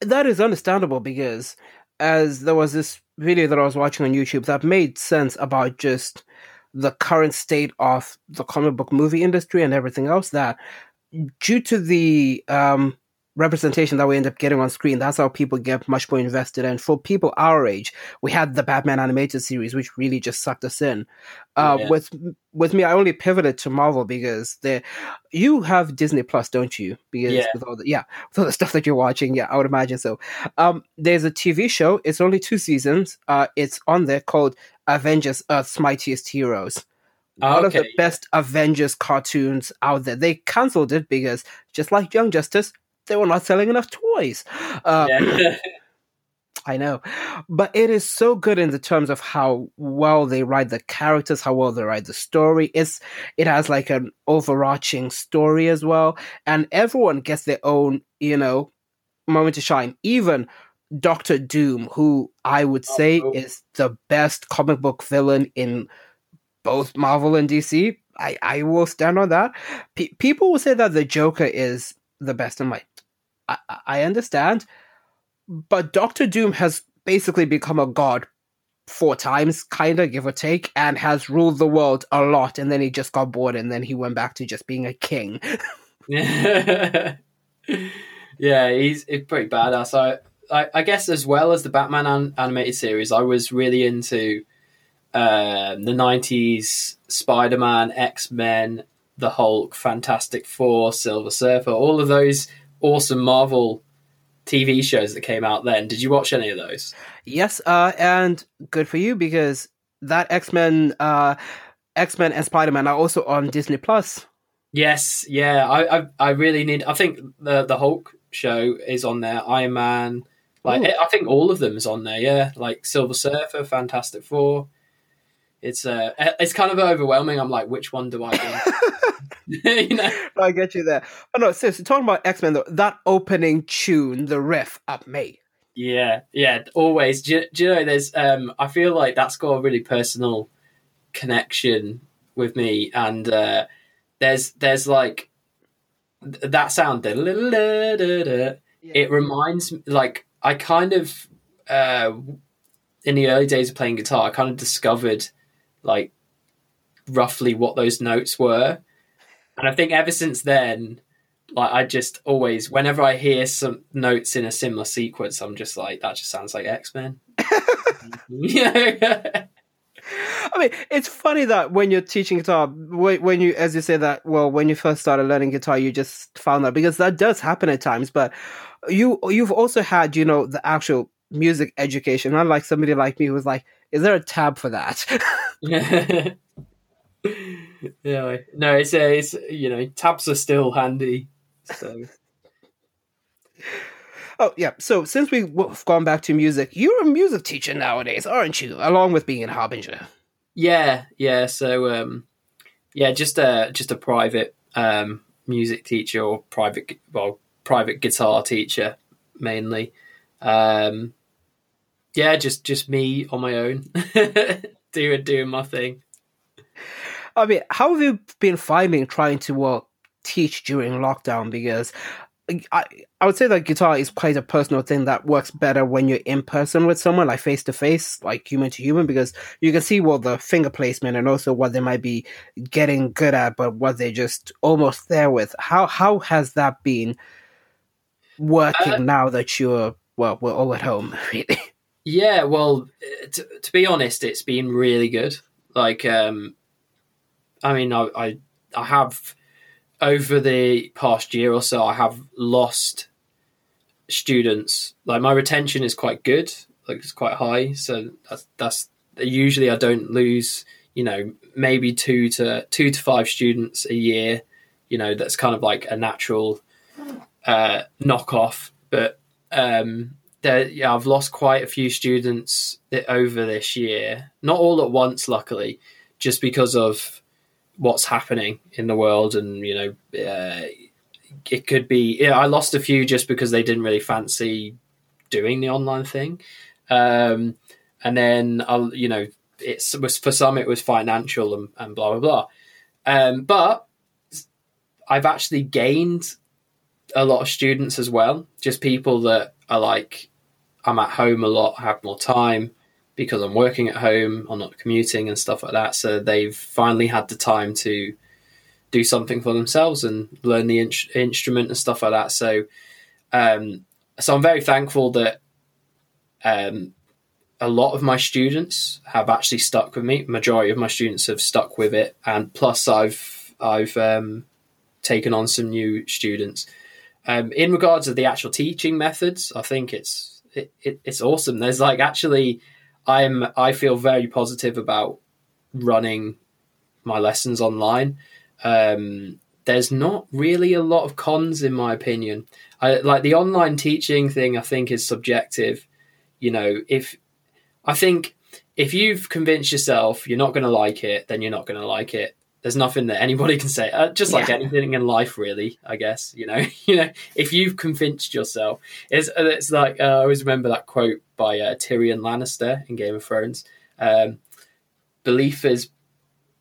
that is understandable because as there was this video that I was watching on YouTube that made sense about just the current state of the comic book movie industry and everything else that due to the um representation that we end up getting on screen that's how people get much more invested and for people our age we had the batman animated series which really just sucked us in uh Yeah. with with me i only pivoted to marvel because the you have disney plus don't you because Yeah. with all the yeah with all the stuff that you're watching yeah i would imagine so um there's a tv show it's only two seasons uh it's on there called avengers earth's mightiest heroes one of the best Avengers cartoons out there. They cancelled it because, just like Young Justice, they were not selling enough toys. Uh, yeah. I know, but it is so good in the terms of how well they write the characters, how well they write the story. It's it has like an overarching story as well, and everyone gets their own, you know, moment to shine. Even Doctor Doom, who I would Oh, say cool. is the best comic book villain in both Marvel and DC. I, I will stand on that. Pe people will say that the Joker is the best. I'm like, I, I understand, but Doctor Doom has basically become a god four times, kind of give or take, and has ruled the world a lot. And then he just got bored, and then he went back to just being a king. yeah, he's, he's pretty badass. I, I, I guess as well as the Batman an- animated series, I was really into um, the '90s Spider-Man, X-Men, the Hulk, Fantastic Four, Silver Surfer, all of those awesome Marvel TV shows that came out then. Did you watch any of those? Yes, uh, and good for you because that X Men, uh, X Men and Spider Man are also on Disney Plus. Yes, yeah, I, I, I, really need. I think the the Hulk show is on there. Iron Man, like Ooh. I think all of them is on there. Yeah, like Silver Surfer, Fantastic Four. It's uh, it's kind of overwhelming. I'm like, which one do I? do? you know? I get you there. Oh no, seriously, talking about X Men though, that opening tune, the riff, up me. Yeah, yeah, always. Do, do you know? There's, um, I feel like that's got a really personal connection with me, and uh, there's, there's like that sound. It reminds me, like, I kind of, uh, in the early days of playing guitar, I kind of discovered, like, roughly what those notes were and I think ever since then, like I just always, whenever I hear some notes in a similar sequence, I'm just like, that just sounds like X Men. yeah. I mean, it's funny that when you're teaching guitar, when you, as you say that, well, when you first started learning guitar, you just found that because that does happen at times. But you, you've also had, you know, the actual music education. Unlike somebody like me who was like, "Is there a tab for that?" yeah, no, it's, uh, it's you know tabs are still handy. So. Oh yeah. So since we've gone back to music, you're a music teacher nowadays, aren't you? Along with being a harbinger. Yeah, yeah. So um, yeah, just a just a private um, music teacher or private well private guitar teacher mainly. Um, yeah, just just me on my own, doing doing my thing. I mean, how have you been finding trying to uh, teach during lockdown? Because I, I would say that guitar is quite a personal thing that works better when you're in person with someone, like face to face, like human to human, because you can see what the finger placement and also what they might be getting good at, but what they're just almost there with. How how has that been working uh, now that you're well, we're all at home, really? Yeah, well, to, to be honest, it's been really good. Like, um, I mean, I, I, I have over the past year or so, I have lost students. Like my retention is quite good, like it's quite high. So that's that's usually I don't lose. You know, maybe two to two to five students a year. You know, that's kind of like a natural uh, knockoff. But um, there, yeah, I've lost quite a few students over this year. Not all at once, luckily, just because of what's happening in the world, and you know, uh, it could be. Yeah, I lost a few just because they didn't really fancy doing the online thing, um, and then I'll, you know, it's was for some it was financial and, and blah blah blah, um, but I've actually gained a lot of students as well, just people that are like, I'm at home a lot, have more time because I'm working at home, I'm not commuting and stuff like that. So they've finally had the time to do something for themselves and learn the in- instrument and stuff like that. So, um, so I'm very thankful that um, a lot of my students have actually stuck with me. Majority of my students have stuck with it, and plus I've I've um, taken on some new students. Um, in regards to the actual teaching methods, I think it's it, it, it's awesome. There's like actually I'm I feel very positive about running my lessons online. Um, there's not really a lot of cons in my opinion. I like the online teaching thing. I think is subjective. You know, if I think if you've convinced yourself you're not going to like it, then you're not going to like it. There's nothing that anybody can say. Uh, just like yeah. anything in life, really. I guess you know. you know, if you've convinced yourself, it's it's like uh, I always remember that quote by uh, Tyrion Lannister in Game of Thrones. Um, belief is,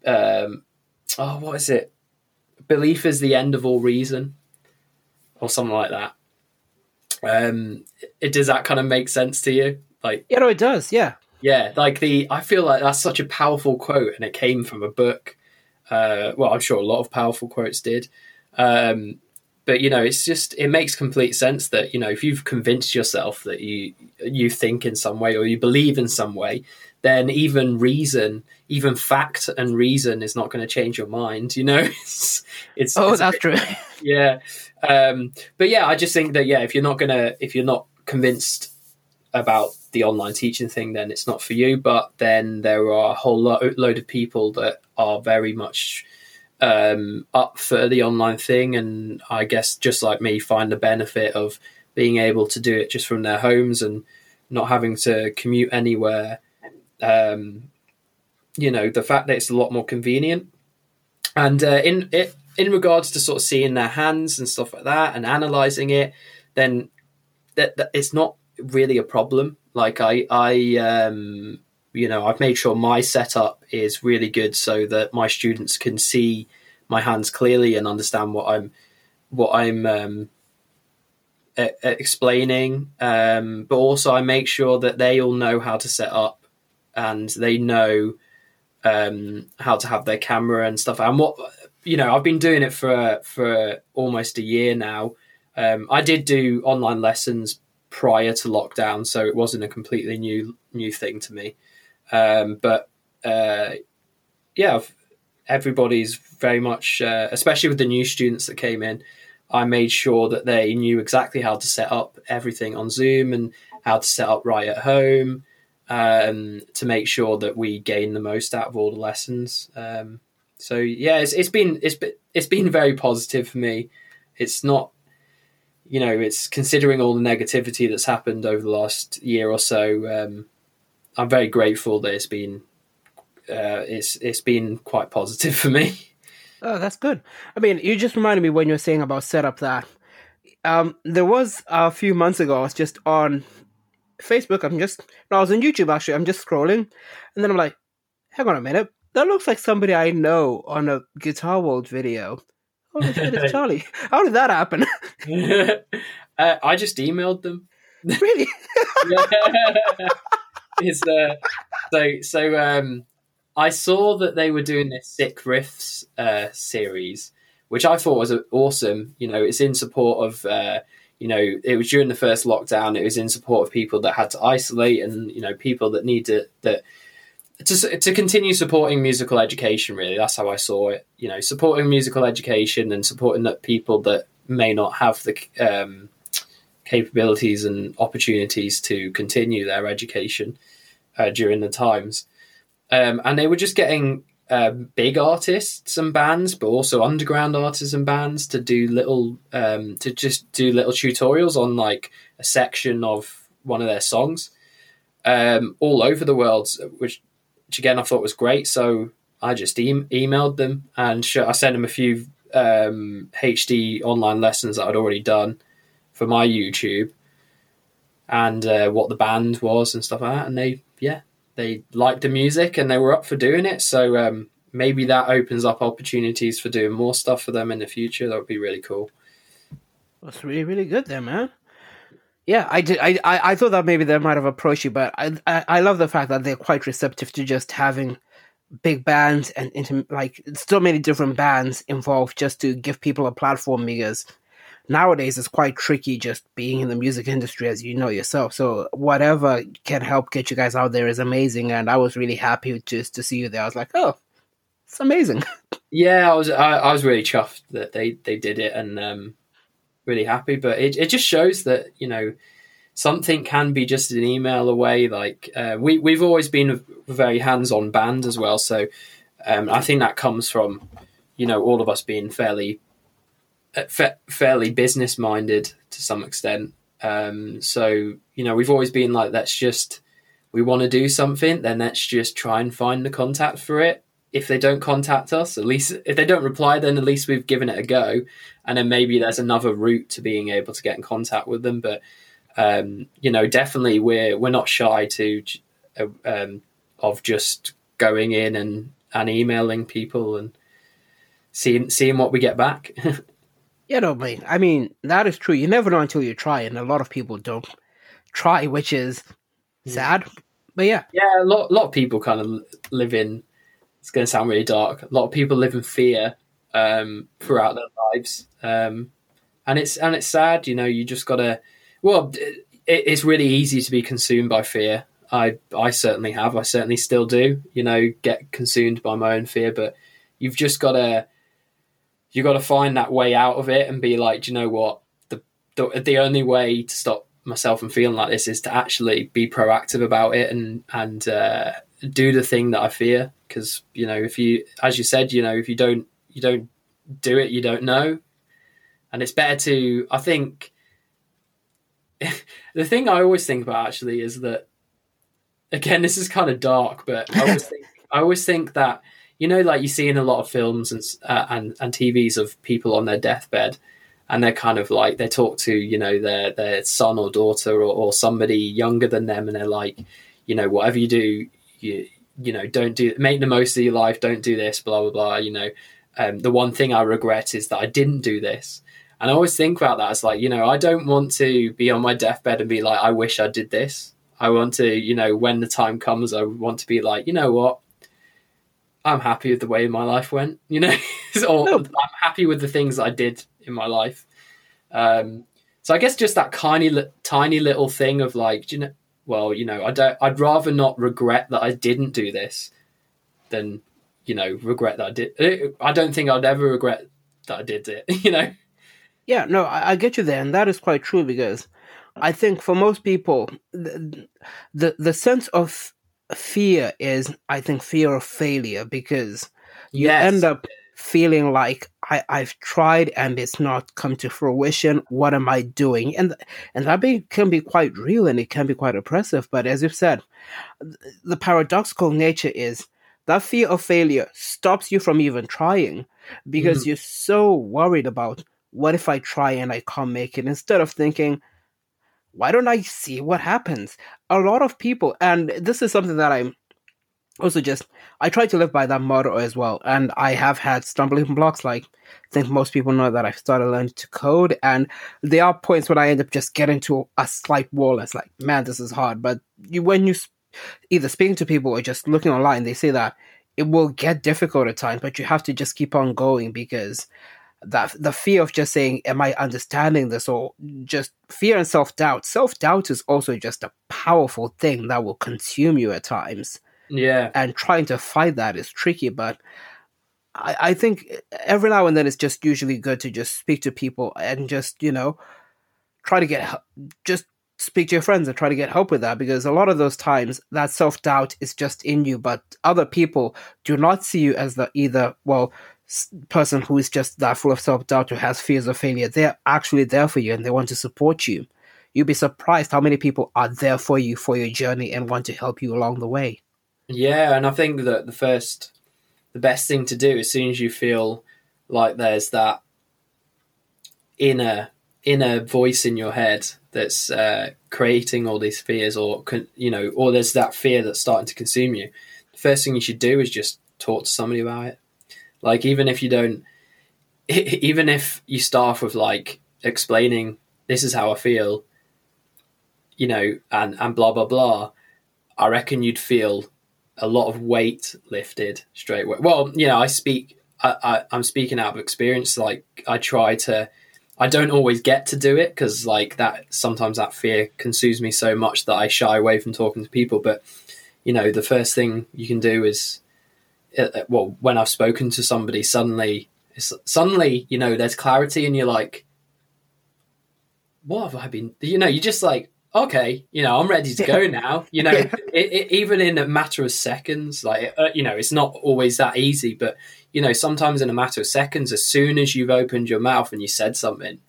um, oh, what is it? Belief is the end of all reason. or something like that. Um, it does that kind of make sense to you? Like, you know, it does. Yeah, yeah. Like the, I feel like that's such a powerful quote, and it came from a book. Uh, well, I'm sure a lot of powerful quotes did. Um, but you know, it's just it makes complete sense that you know if you've convinced yourself that you you think in some way or you believe in some way, then even reason, even fact and reason is not going to change your mind. You know, it's, it's oh, it's that's true. Yeah, um, but yeah, I just think that yeah, if you're not gonna, if you're not convinced about the online teaching thing, then it's not for you. But then there are a whole lo- load of people that are very much um, up for the online thing, and I guess just like me, find the benefit of being able to do it just from their homes and not having to commute anywhere um, you know, the fact that it's a lot more convenient. And uh, in it, in regards to sort of seeing their hands and stuff like that and analyzing it, then that, that it's not really a problem. Like I, I, um, you know, I've made sure my setup is really good so that my students can see my hands clearly and understand what I'm, what I'm um, explaining. Um, but also, I make sure that they all know how to set up and they know um, how to have their camera and stuff. And what you know, I've been doing it for for almost a year now. Um, I did do online lessons prior to lockdown, so it wasn't a completely new new thing to me. Um, but uh, yeah, everybody's very much, uh, especially with the new students that came in. I made sure that they knew exactly how to set up everything on Zoom and how to set up right at home um, to make sure that we gain the most out of all the lessons. Um, so yeah, it's, it's been it's been it's been very positive for me. It's not, you know, it's considering all the negativity that's happened over the last year or so. Um, I'm very grateful that it's been uh, it's it's been quite positive for me. Oh, that's good. I mean, you just reminded me when you were saying about setup that um, there was a few months ago. I was just on Facebook, I'm just, no, I was on YouTube actually, I'm just scrolling, and then I'm like, hang on a minute, that looks like somebody I know on a Guitar World video. Oh, shit, it's Charlie. How did that happen? uh, I just emailed them. Really? it's, uh, so, so um, I saw that they were doing this Sick Riffs uh, series, which I thought was awesome. You know, it's in support of uh, you know, it was during the first lockdown. It was in support of people that had to isolate, and you know, people that needed that to to continue supporting musical education. Really, that's how I saw it. You know, supporting musical education and supporting that people that may not have the um, capabilities and opportunities to continue their education uh, during the times. Um, and they were just getting um, big artists and bands, but also underground artists and bands to do little um, to just do little tutorials on like a section of one of their songs um, all over the world, which, which again I thought was great. So I just e- emailed them and sh- I sent them a few HD um, online lessons that I'd already done for my YouTube and uh, what the band was and stuff like that, and they yeah they liked the music and they were up for doing it. So um, maybe that opens up opportunities for doing more stuff for them in the future. That would be really cool. That's really really good there, man. Yeah, I did. I, I, I thought that maybe they might have approached you, but I, I, I love the fact that they're quite receptive to just having big bands and into like so many different bands involved just to give people a platform because nowadays it's quite tricky just being in the music industry as you know yourself so whatever can help get you guys out there is amazing and i was really happy just to see you there i was like oh it's amazing yeah i was i, I was really chuffed that they they did it and um really happy but it, it just shows that you know something can be just an email away like uh, we we've always been a very hands-on band as well so um, i think that comes from you know all of us being fairly uh, fa- fairly business minded to some extent. Um, so you know, we've always been like, let's just we want to do something, then let's just try and find the contact for it. If they don't contact us, at least if they don't reply, then at least we've given it a go, and then maybe there's another route to being able to get in contact with them. But um, you know, definitely we're we're not shy to uh, um, of just going in and and emailing people and seeing seeing what we get back. Yeah, no, mate. I mean, that is true. You never know until you try, and a lot of people don't try, which is sad. But yeah, Yeah, a lot, a lot of people kind of live in. It's going to sound really dark. A lot of people live in fear um, throughout their lives, um, and it's and it's sad. You know, you just got to. Well, it, it's really easy to be consumed by fear. I I certainly have. I certainly still do. You know, get consumed by my own fear, but you've just got to you got to find that way out of it and be like, do you know what? The, the the only way to stop myself from feeling like this is to actually be proactive about it and and uh, do the thing that I fear. Because you know, if you, as you said, you know, if you don't you don't do it, you don't know, and it's better to. I think the thing I always think about actually is that again, this is kind of dark, but I always think I always think that you know, like you see in a lot of films and uh, and and TVs of people on their deathbed, and they're kind of like they talk to you know their their son or daughter or, or somebody younger than them, and they're like, you know, whatever you do, you you know, don't do make the most of your life, don't do this, blah blah blah. You know, um, the one thing I regret is that I didn't do this. And I always think about that as like, you know, I don't want to be on my deathbed and be like, I wish I did this. I want to, you know, when the time comes, I want to be like, you know what? I'm happy with the way my life went, you know, or no. I'm happy with the things I did in my life. Um, so I guess just that tiny, tiny little thing of like, you know, well, you know, I don't, I'd rather not regret that I didn't do this than, you know, regret that I did. Eh, I don't think I'd ever regret that I did it, you know. Yeah, no, I, I get you there, and that is quite true because I think for most people, the, the the sense of fear is, I think, fear of failure because you yes. end up feeling like I, I've tried and it's not come to fruition. What am I doing? And and that be, can be quite real and it can be quite oppressive. But as you've said, the paradoxical nature is that fear of failure stops you from even trying because mm. you're so worried about what if I try and I can't make it instead of thinking, why don't I see what happens? A lot of people, and this is something that I'm also just, I try to live by that motto as well. And I have had stumbling blocks. Like, I think most people know that I've started learning to code. And there are points when I end up just getting to a slight wall. It's like, man, this is hard. But you, when you either speaking to people or just looking online, they say that it will get difficult at times, but you have to just keep on going because that the fear of just saying, "Am I understanding this?" or just fear and self doubt. Self doubt is also just a powerful thing that will consume you at times. Yeah, and trying to fight that is tricky, but. I, I think every now and then it's just usually good to just speak to people and just you know try to get help just speak to your friends and try to get help with that because a lot of those times that self doubt is just in you, but other people do not see you as the either well person who is just that full of self doubt who has fears of failure. They're actually there for you and they want to support you. You'll be surprised how many people are there for you for your journey and want to help you along the way. Yeah, and I think that the first, the best thing to do as soon as you feel like there's that inner inner voice in your head that's uh, creating all these fears, or you know, or there's that fear that's starting to consume you. The first thing you should do is just talk to somebody about it like even if you don't, even if you start off with like explaining this is how I feel, you know, and and blah blah blah, I reckon you'd feel a lot of weight lifted straight away. Well, you know, I speak, I, I I'm speaking out of experience. Like I try to. I don't always get to do it because, like that, sometimes that fear consumes me so much that I shy away from talking to people. But you know, the first thing you can do is uh, uh, well, when I've spoken to somebody, suddenly, suddenly, you know, there's clarity, and you're like, what have I been? You know, you're just like, okay, you know, I'm ready to go now. You know, yeah. it, it, even in a matter of seconds, like, uh, you know, it's not always that easy, but you know, sometimes in a matter of seconds, as soon as you've opened your mouth and you said something,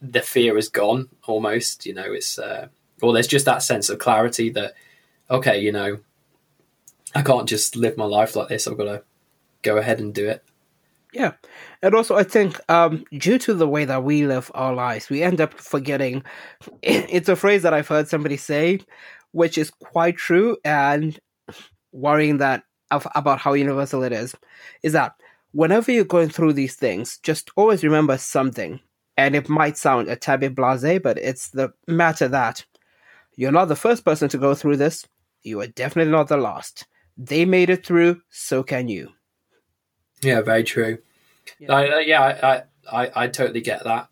the fear is gone almost. You know, it's uh, or there's just that sense of clarity that, okay, you know, I can't just live my life like this. I've got to go ahead and do it. Yeah. And also, I think um, due to the way that we live our lives, we end up forgetting. It's a phrase that I've heard somebody say, which is quite true, and worrying that about how universal it is, is that whenever you're going through these things, just always remember something. And it might sound a tad bit blase, but it's the matter that you're not the first person to go through this. You are definitely not the last. They made it through, so can you. Yeah, very true. Yeah, I, yeah, I, I, I totally get that.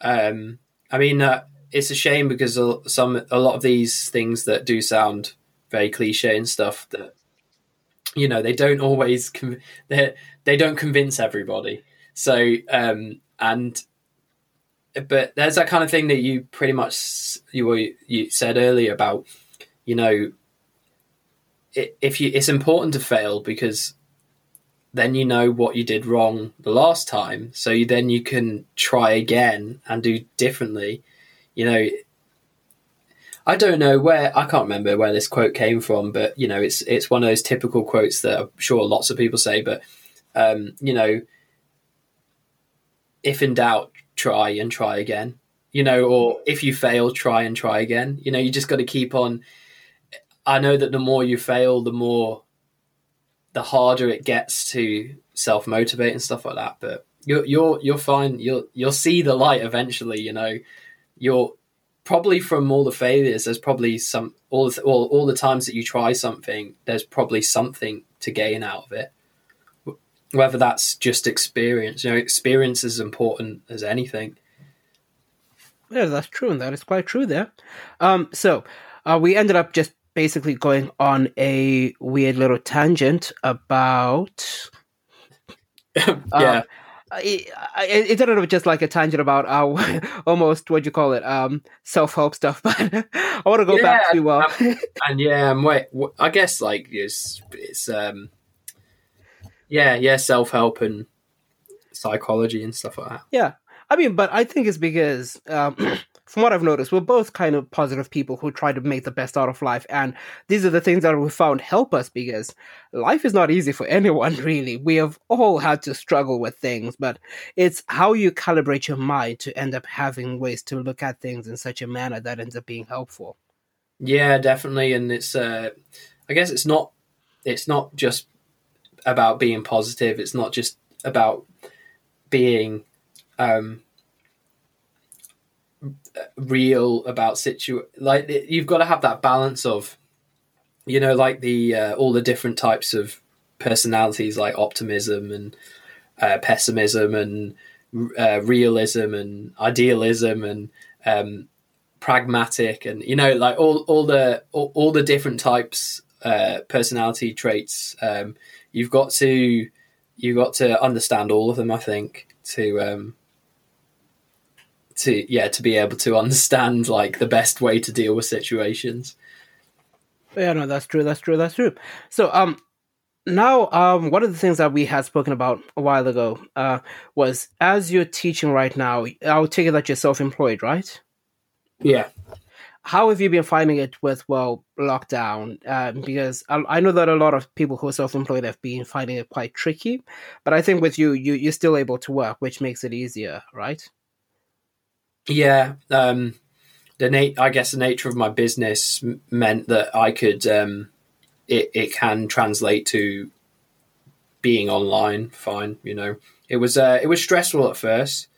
Um, I mean, uh, it's a shame because some a lot of these things that do sound very cliche and stuff that you know they don't always they they don't convince everybody. So um, and but there's that kind of thing that you pretty much you you said earlier about you know if you it's important to fail because then you know what you did wrong the last time so you, then you can try again and do differently you know I don't know where I can't remember where this quote came from, but you know, it's it's one of those typical quotes that I'm sure lots of people say. But um, you know, if in doubt, try and try again. You know, or if you fail, try and try again. You know, you just got to keep on. I know that the more you fail, the more, the harder it gets to self motivate and stuff like that. But you're you're you're fine. You'll you'll see the light eventually. You know, you're probably from all the failures, there's probably some all the, all, all the times that you try something, there's probably something to gain out of it. Whether that's just experience, you know, experience is important as anything. Yeah, that's true, and that is quite true there. Um, so uh, we ended up just basically going on a weird little tangent about yeah. Uh, it, it, ended up just like a tangent about uh, almost what do you call it um, self-help stuff but i want to go yeah, back to uh... um, and yeah um, wait i guess like it's, it's um yeah yeah self-help and psychology and stuff like that. Yeah. I mean but i think it's because um, from what I've noticed, we're both kind of positive people who try to make the best out of life. And these are the things that we found help us because life is not easy for anyone, really. We have all had to struggle with things, but it's how you calibrate your mind to end up having ways to look at things in such a manner that ends up being helpful. Yeah, definitely. And it's, uh, I guess it's not, it's not just about being positive. It's not just about being, um, real about situ like you've got to have that balance of you know like the uh, all the different types of personalities like optimism and uh, pessimism and uh, realism and idealism and um, pragmatic and you know like all all the all, all the different types uh, personality traits um, you've got to you've got to understand all of them i think to um, to yeah to be able to understand like the best way to deal with situations. Yeah, no, that's true. That's true. That's true. So, um, now, um, one of the things that we had spoken about a while ago, uh, was as you're teaching right now. I'll take it that you're self-employed, right? Yeah. How have you been finding it with well lockdown? Uh, because I, I, know that a lot of people who are self-employed have been finding it quite tricky, but I think with you, you you're still able to work, which makes it easier, right? Yeah, um, the nat- I guess the nature of my business m- meant that I could um, it it can translate to being online fine. You know, it was uh, it was stressful at first.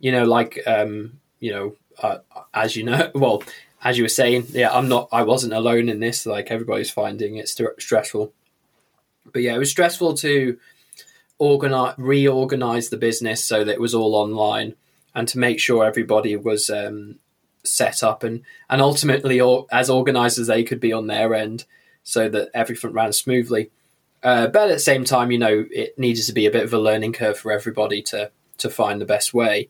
You know, like um, you know, uh, as you know, well, as you were saying, yeah, I'm not. I wasn't alone in this. Like everybody's finding it st- stressful. But yeah, it was stressful to organize, reorganize the business so that it was all online and to make sure everybody was um, set up and and ultimately or, as organized as they could be on their end so that everything ran smoothly. Uh, but at the same time you know it needed to be a bit of a learning curve for everybody to to find the best way.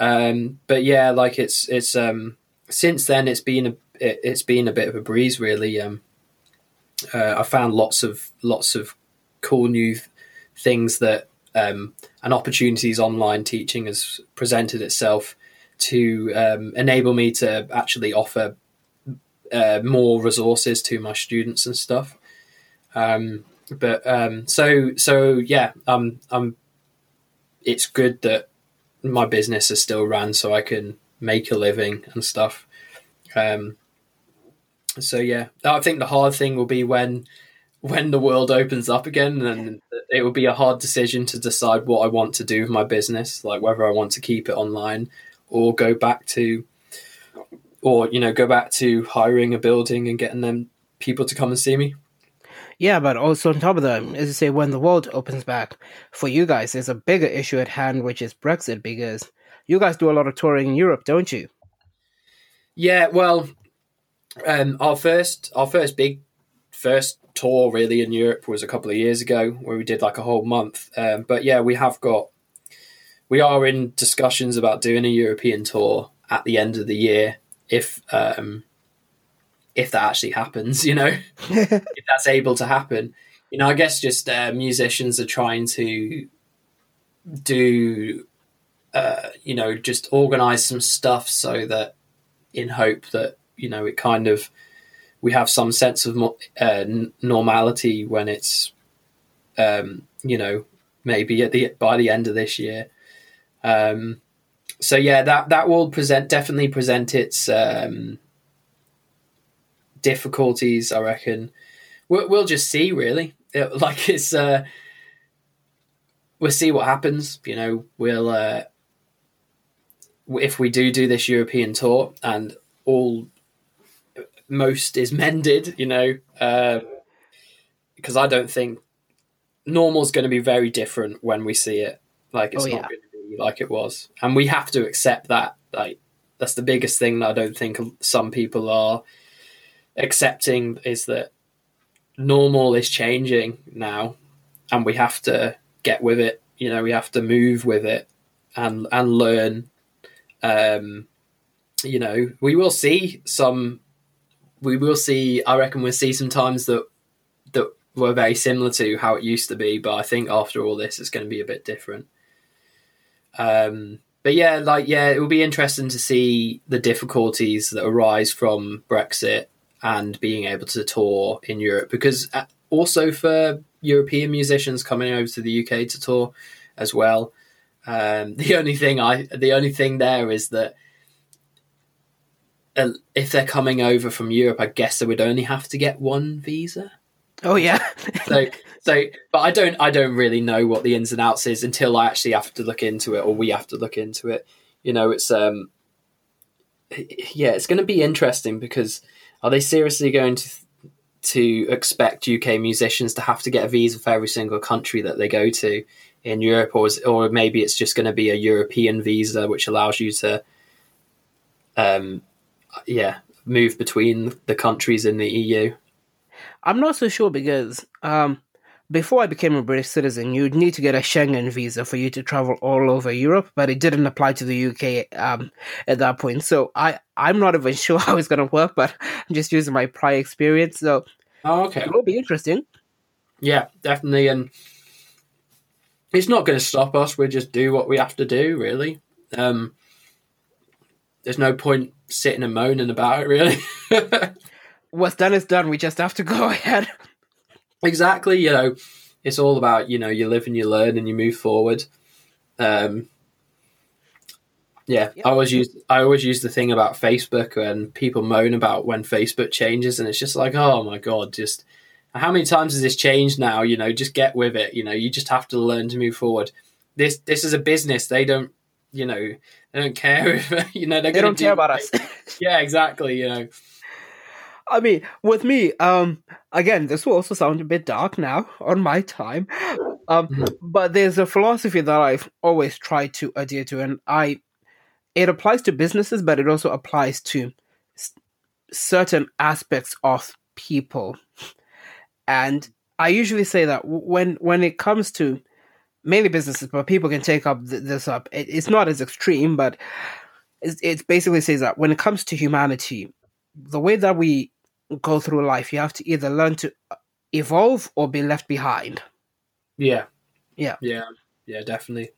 Um, but yeah like it's it's um, since then it's been a it, has been a bit of a breeze really. Um, uh, I found lots of lots of cool new th- things that um, and opportunities online teaching has presented itself to um, enable me to actually offer uh, more resources to my students and stuff. Um, but um, so so yeah, um, I'm. It's good that my business is still ran, so I can make a living and stuff. Um, so yeah, I think the hard thing will be when when the world opens up again, then it will be a hard decision to decide what I want to do with my business, like whether I want to keep it online or go back to, or you know, go back to hiring a building and getting them people to come and see me. Yeah, but also on top of that, as you say, when the world opens back for you guys, there's a bigger issue at hand, which is Brexit, because you guys do a lot of touring in Europe, don't you? Yeah, well, um, our first our first big first tour really in Europe was a couple of years ago, where we did like a whole month. Um, but yeah, we have got we are in discussions about doing a European tour at the end of the year if um, if that actually happens, you know, if that's able to happen. You know, I guess just uh, musicians are trying to do, uh, you know, just organize some stuff so that in hope that, you know, it kind of, we have some sense of uh, normality when it's, um, you know, maybe at the by the end of this year. Um, so yeah, that that will present definitely present its um, difficulties, I reckon. We'll, we'll just see, really. It, like it's, uh, we'll see what happens. You know, we'll uh, if we do do this European tour and all most is mended, you know, because uh, I don't think normal's going to be very different when we see it. Like it's oh, not going to be like it was, and we have to accept that. Like that's the biggest thing that I don't think some people are accepting is that normal is changing now and we have to get with it you know we have to move with it and and learn um you know we will see some we will see i reckon we'll see some times that that were very similar to how it used to be but i think after all this it's going to be a bit different um but yeah like yeah it will be interesting to see the difficulties that arise from brexit and being able to tour in Europe because uh, also for European musicians coming over to the UK to tour as well. Um, the only thing I, the only thing there is that if they're coming over from Europe, I guess they would only have to get one visa. Oh yeah. so so, but I don't I don't really know what the ins and outs is until I actually have to look into it or we have to look into it. You know, it's um, yeah, it's going to be interesting because are they seriously going to to expect UK musicians to have to get a visa for every single country that they go to in Europe, or is, or maybe it's just going to be a European visa which allows you to, um, yeah, move between the countries in the EU. I'm not so sure because um, before I became a British citizen, you'd need to get a Schengen visa for you to travel all over Europe, but it didn't apply to the UK um, at that point. So I, I'm not even sure how it's going to work, but I'm just using my prior experience. So oh, okay. it will be interesting. Yeah, definitely. And it's not going to stop us. We just do what we have to do, really. Um, there's no point sitting and moaning about it, really. What's done is done. We just have to go ahead. Exactly. You know, it's all about you know you live and you learn and you move forward. Um, yeah, yep. I always use I always use the thing about Facebook and people moan about when Facebook changes, and it's just like, oh my god, just how many times has this changed now? You know, just get with it. You know, you just have to learn to move forward. This this is a business. They don't, you know, they don't care if you know they don't do, care about us. yeah, exactly. You know. I mean, with me, um, again, this will also sound a bit dark now on my time, um, mm-hmm. but there's a philosophy that I've always tried to adhere to, and I, it applies to businesses, but it also applies to s- certain aspects of people, and I usually say that when when it comes to mainly businesses, but people can take up th- this up. It, it's not as extreme, but it, it basically says that when it comes to humanity, the way that we go through life. You have to either learn to uh, evolve or be left behind. Yeah. Yeah. Yeah. Yeah, definitely.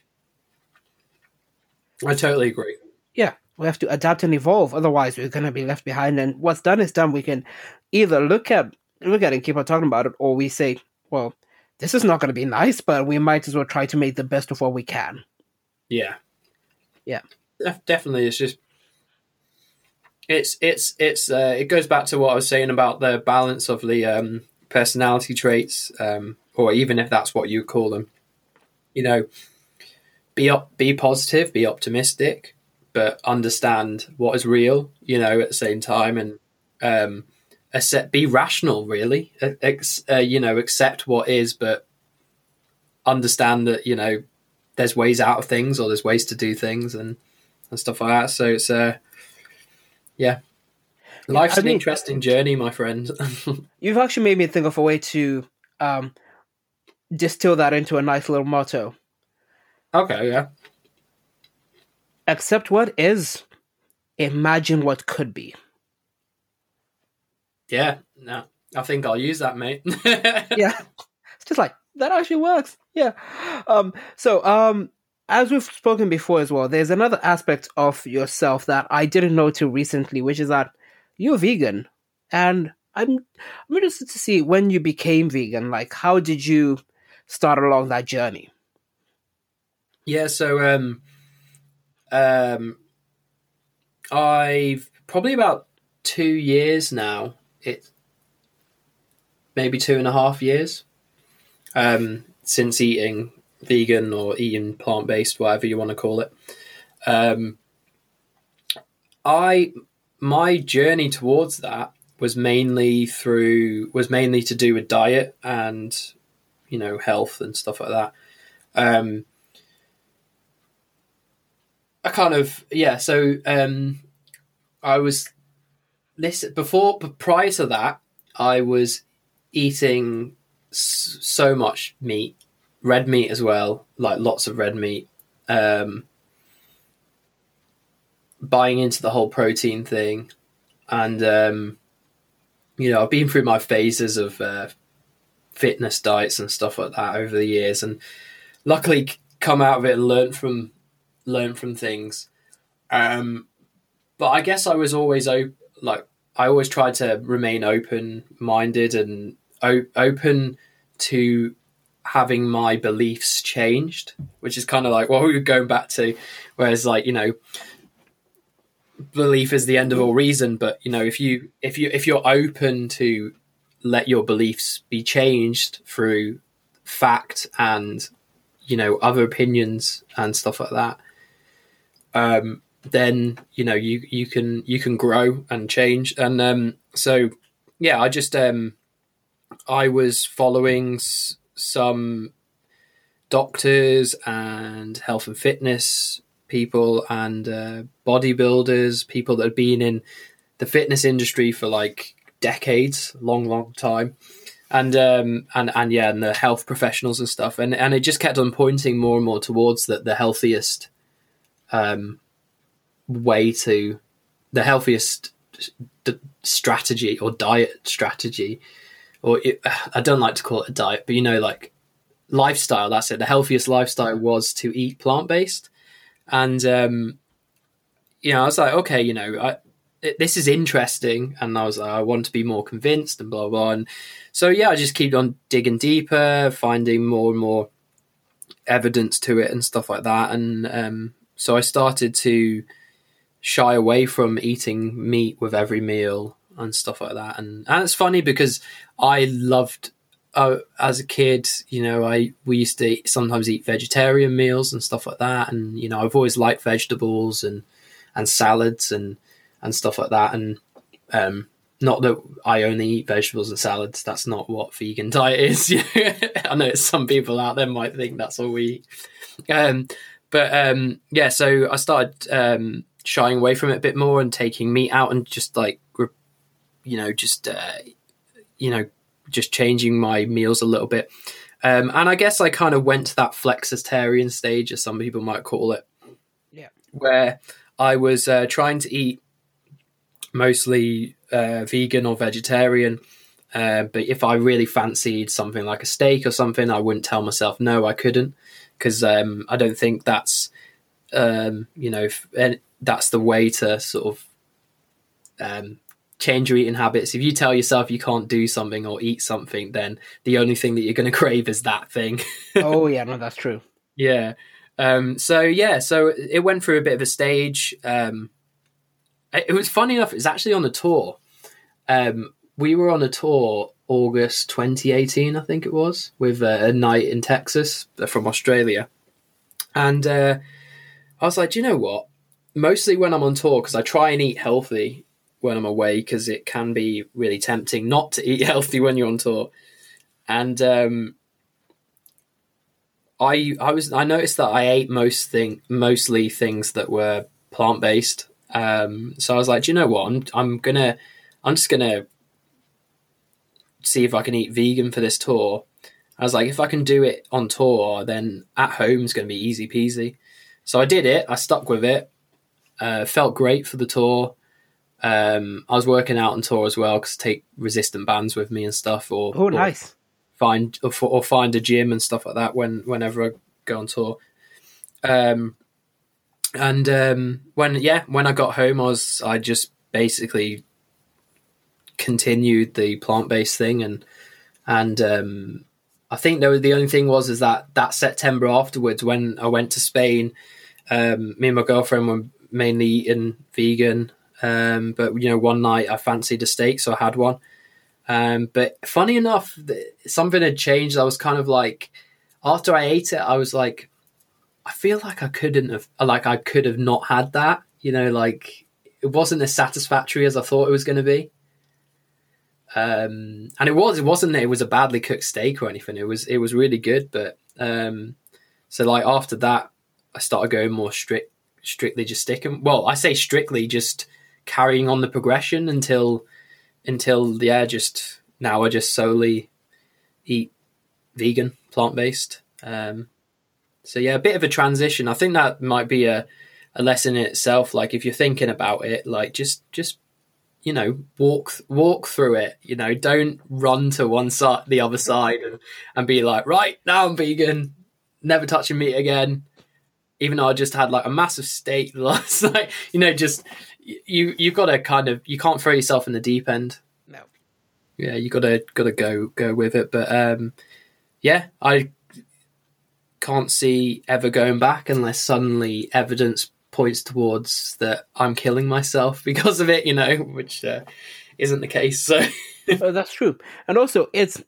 I totally agree. Yeah. We have to adapt and evolve, otherwise we're gonna be left behind. And what's done is done. We can either look at look at it and keep on talking about it, or we say, Well, this is not gonna be nice, but we might as well try to make the best of what we can. Yeah. Yeah. Definitely it's just it's it's it's uh, it goes back to what I was saying about the balance of the um, personality traits, um, or even if that's what you call them, you know, be up, be positive, be optimistic, but understand what is real, you know, at the same time, and um, accept, be rational, really, Ex, uh, you know, accept what is, but understand that you know there's ways out of things or there's ways to do things and and stuff like that. So it's uh, yeah, life's I an mean, interesting journey, my friend. you've actually made me think of a way to um, distill that into a nice little motto. Okay, yeah. Accept what is, imagine what could be. Yeah, no, I think I'll use that, mate. yeah, it's just like that actually works. Yeah. Um. So, um, as we've spoken before as well, there's another aspect of yourself that I didn't know till recently, which is that you're vegan, and I'm I'm interested to see when you became vegan. Like, how did you start along that journey? Yeah, so um, um, I've probably about two years now. It maybe two and a half years um, since eating vegan or eating plant based, whatever you want to call it. Um, I my journey towards that was mainly through was mainly to do with diet and you know health and stuff like that. Um, I kind of yeah. So um, I was listen before, prior to that, I was eating so much meat, red meat as well, like lots of red meat. Um, buying into the whole protein thing, and um, you know, I've been through my phases of uh, fitness diets and stuff like that over the years, and luckily come out of it and learn from learn from things. Um, but I guess I was always op- like I always tried to remain open minded and o- open to having my beliefs changed, which is kind of like what we were going back to. Whereas, like you know, belief is the end of all reason. But you know, if you if you if you're open to let your beliefs be changed through fact and you know other opinions and stuff like that um, then you know you you can you can grow and change. And um, so yeah, I just um, I was following s- some doctors and health and fitness people and uh, bodybuilders, people that had been in the fitness industry for like decades, long, long time. And um and and yeah, and the health professionals and stuff, and and it just kept on pointing more and more towards that the healthiest um, way to the healthiest d- strategy or diet strategy, or it, I don't like to call it a diet, but you know, like lifestyle. That's it. The healthiest lifestyle was to eat plant based, and um, you know, I was like, okay, you know, I, it, this is interesting, and I was like, I want to be more convinced, and blah blah. And so yeah, I just keep on digging deeper, finding more and more evidence to it and stuff like that, and um, so I started to shy away from eating meat with every meal and stuff like that. And, and it's funny because I loved uh, as a kid, you know, I we used to eat, sometimes eat vegetarian meals and stuff like that, and you know, I've always liked vegetables and and salads and and stuff like that. And um, not that I only eat vegetables and salads. That's not what vegan diet is. I know some people out there might think that's all we eat. Um, but um, yeah, so I started um, shying away from it a bit more and taking meat out and just like, you know, just uh, you know, just changing my meals a little bit. Um, and I guess I kind of went to that flexitarian stage, as some people might call it. Yeah. Where I was uh, trying to eat mostly uh, vegan or vegetarian. Uh, but if I really fancied something like a steak or something, I wouldn't tell myself no, I couldn't because um, I don't think that's um, you know that's the way to sort of um, change your eating habits. If you tell yourself you can't do something or eat something, then the only thing that you're going to crave is that thing. oh yeah, no, that's true. Yeah. Um, so yeah, so it went through a bit of a stage. Um, it, it was funny enough. It was actually on a tour. Um, we were on a tour August 2018, I think it was, with uh, a night in Texas uh, from Australia. And uh, I was like, do you know what? Mostly when I'm on tour, because I try and eat healthy when I'm away, because it can be really tempting not to eat healthy when you're on tour. And um, I I was I noticed that I ate most thing mostly things that were plant based. Um, so I was like, do you know what? I'm I'm gonna I'm just gonna see if I can eat vegan for this tour. I was like, if I can do it on tour, then at home is going to be easy peasy. So I did it. I stuck with it. Uh, felt great for the tour. Um, I was working out on tour as well because take resistant bands with me and stuff. Or oh, nice. Or find or, or, find a gym and stuff like that when whenever I go on tour. Um, and um, when yeah, when I got home, I was I just basically continued the plant based thing, and and um, I think was, the only thing was is that that September afterwards, when I went to Spain, um, me and my girlfriend were mainly eating vegan. Um, but you know, one night I fancied a steak, so I had one. Um, but funny enough, something had changed. I was kind of like, after I ate it, I was like, I feel like I couldn't have, like I could have not had that. You know, like it wasn't as satisfactory as I thought it was going to be. Um, and it was, it wasn't, it was a badly cooked steak or anything. It was, it was really good. But um, so like after that, I started going more strict, strictly just sticking. Well, I say strictly just carrying on the progression until, until yeah, just now I just solely eat vegan, plant based. Um, so yeah, a bit of a transition. I think that might be a, a lesson in itself. Like if you're thinking about it, like just just you know walk walk through it. You know, don't run to one side, the other side, and and be like, right now I'm vegan, never touching meat again. Even though I just had like a massive steak last night, you know, just you you've got to kind of you can't throw yourself in the deep end. No. Yeah, you gotta gotta go go with it. But um, yeah, I can't see ever going back unless suddenly evidence points towards that I'm killing myself because of it, you know, which uh, isn't the case. So oh, that's true, and also it's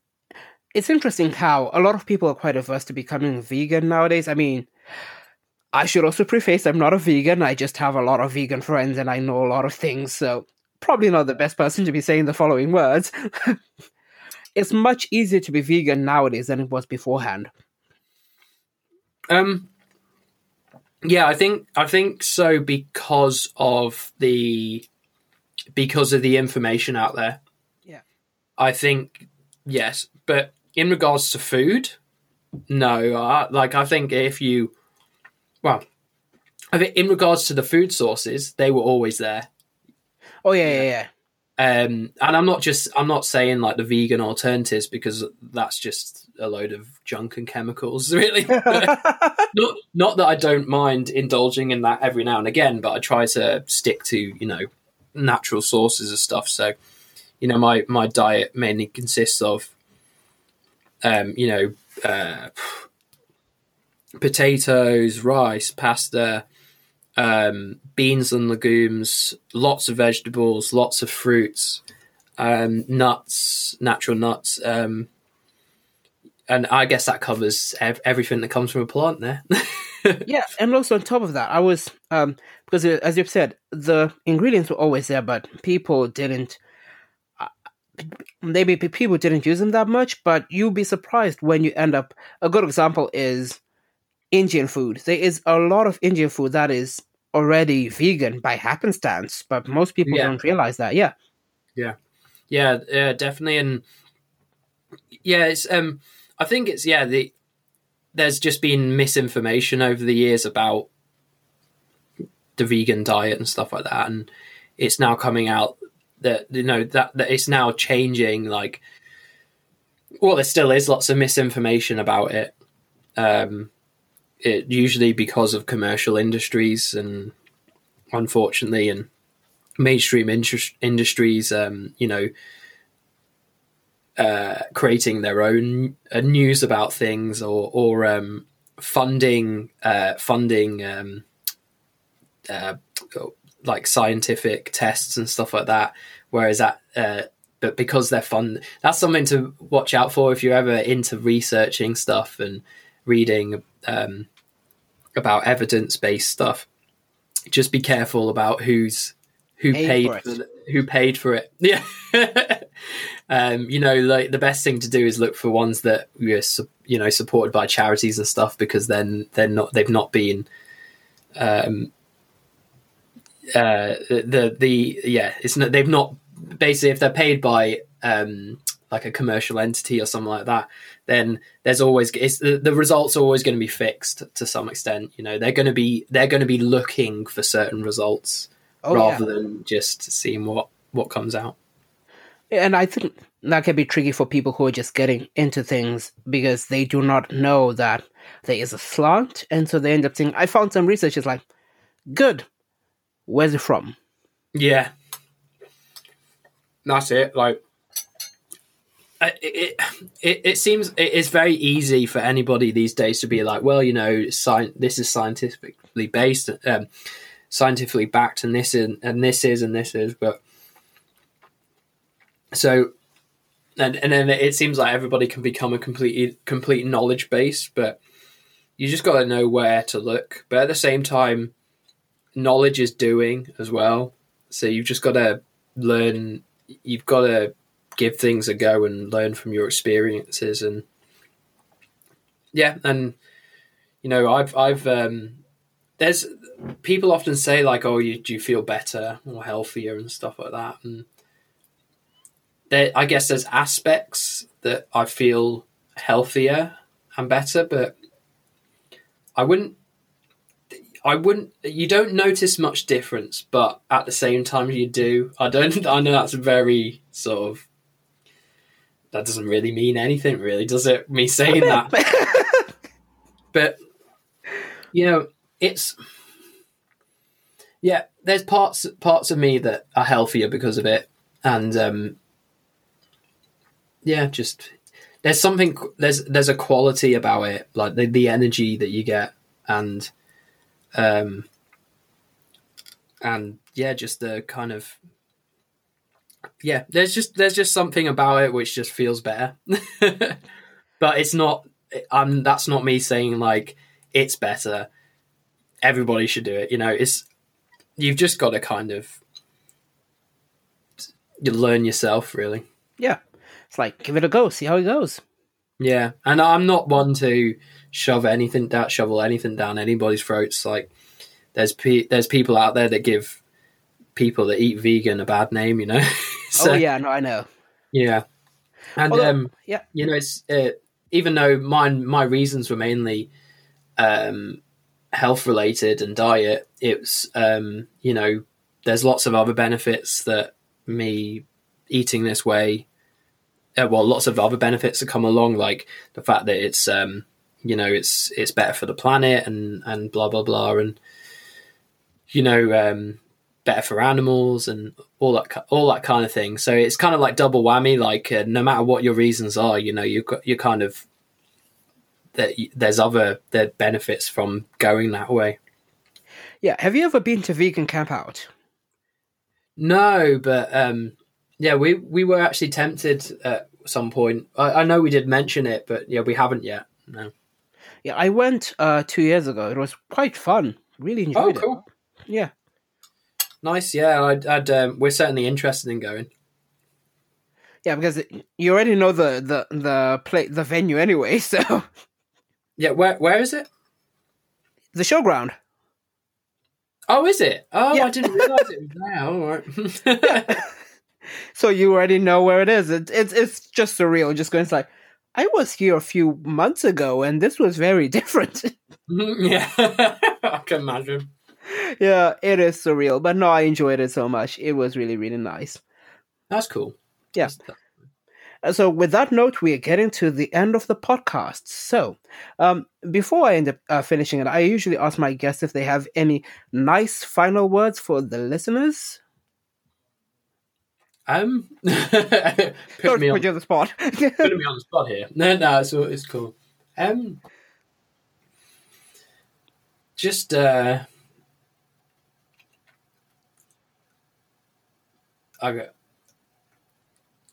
it's interesting how a lot of people are quite averse to becoming vegan nowadays. I mean, I should also preface I'm not a vegan. I just have a lot of vegan friends and I know a lot of things, so probably not the best person to be saying the following words. it's much easier to be vegan nowadays than it was beforehand. Um, yeah, I think I think so because of the because of the information out there. Yeah, I think yes, but in regards to food, no. I, like I think if you, well, I think in regards to the food sources, they were always there. Oh yeah, yeah, yeah. Um, and I'm not just I'm not saying like the vegan alternatives because that's just a load of junk and chemicals, really. not not that I don't mind indulging in that every now and again, but I try to stick to you know natural sources of stuff. So, you know, my my diet mainly consists of, um, you know, uh, potatoes, rice, pasta, um, beans and legumes, lots of vegetables, lots of fruits, um, nuts, natural nuts. Um, and I guess that covers ev- everything that comes from a plant there. yeah, and also on top of that, I was um, because uh, as you've said, the ingredients were always there, but people didn't. Uh, maybe people didn't use them that much, but you'll be surprised when you end up. A good example is Indian food. There is a lot of Indian food that is already vegan by happenstance, but most people yeah. don't realize that. Yeah. Yeah. Yeah, yeah, definitely and yeah, it's um I think it's yeah, the there's just been misinformation over the years about the vegan diet and stuff like that and it's now coming out that you know that that it's now changing like well there still is lots of misinformation about it um it usually because of commercial industries and unfortunately and mainstream industries um, you know uh, creating their own uh, news about things or or um, funding uh, funding um, uh, like scientific tests and stuff like that. Whereas that uh, but because they're fun, that's something to watch out for if you're ever into researching stuff and reading um, about evidence based stuff. Just be careful about who's who Paid paid, for it. for the, who paid for it. Yeah. um, you know, like the best thing to do is look for ones that are you know supported by charities and stuff because then they're not they've not been um uh the the yeah it's not they've not basically if they're paid by um like a commercial entity or something like that then there's always it's the, the results are always going to be fixed to some extent you know they're going to be they're going to be looking for certain results Oh, rather yeah. than just seeing what what comes out And I think that can be tricky for people who are just getting into things because they do not know that there is a slant. And so they end up saying, I found some research. It's like, good. Where's it from? Yeah, that's it. Like, it, it it seems it is very easy for anybody these days to be like, well, you know, sci- this is scientifically based, um, scientifically backed, and this is and this is and this is, but so. And, and then it seems like everybody can become a complete complete knowledge base, but you just got to know where to look. But at the same time, knowledge is doing as well. So you've just got to learn. You've got to give things a go and learn from your experiences. And yeah, and you know, I've I've um, there's people often say like, "Oh, you do you feel better or healthier and stuff like that." And there, I guess there's aspects that I feel healthier and better, but I wouldn't I wouldn't. You don't notice much difference, but at the same time, you do. I don't. I know that's very sort of. That doesn't really mean anything, really, does it? Me saying that, but you know, it's yeah. There's parts parts of me that are healthier because of it, and um, yeah, just there's something. There's there's a quality about it, like the the energy that you get, and um and yeah just the kind of yeah there's just there's just something about it which just feels better but it's not i'm that's not me saying like it's better everybody should do it you know it's you've just got to kind of you learn yourself really yeah. It's like, give it a go, see how it goes. Yeah, and I'm not one to shove anything down, shovel anything down anybody's throats. Like there's pe- there's people out there that give people that eat vegan a bad name, you know. so, oh, yeah, no, I know. yeah, and Although- um, yeah. you know, it's uh, even though mine my reasons were mainly um, health related and diet. It's um, you know, there's lots of other benefits that me eating this way. Uh, well, lots of other benefits that come along, like the fact that it's um, you know it's it's better for the planet and and blah blah blah and you know um, better for animals and all that all that kind of thing. So it's kind of like double whammy. Like uh, no matter what your reasons are, you know you you're kind of that there's other there benefits from going that way. Yeah, have you ever been to Vegan Camp Out? No, but um, yeah, we we were actually tempted at some point. I, I know we did mention it, but yeah, we haven't yet. No. Yeah, I went uh, two years ago. It was quite fun. Really Oh, enjoyed cool. it. Yeah. Nice. Yeah, I'd, I'd um, we're certainly interested in going. Yeah, because it, you already know the the the play the venue anyway, so Yeah, where where is it? the showground. Oh, is it? Oh, Yeah. I didn't realize it was there. All right. So you already know where it is. It, it's it's just surreal. Just going, it's like I was here a few months ago, and this was very different. yeah, I can imagine. Yeah, it is surreal. But no, I enjoyed it so much. It was really really nice. That's cool. Yeah. Uh, So, with that note, we are getting to the end of the podcast. So, um, before I end up uh, finishing it, I usually ask my guests if they have any nice final words for the listeners. Um, put Don't me on put you on the spot. putting me on the spot here. No, no, it's it's cool. Um, just uh, I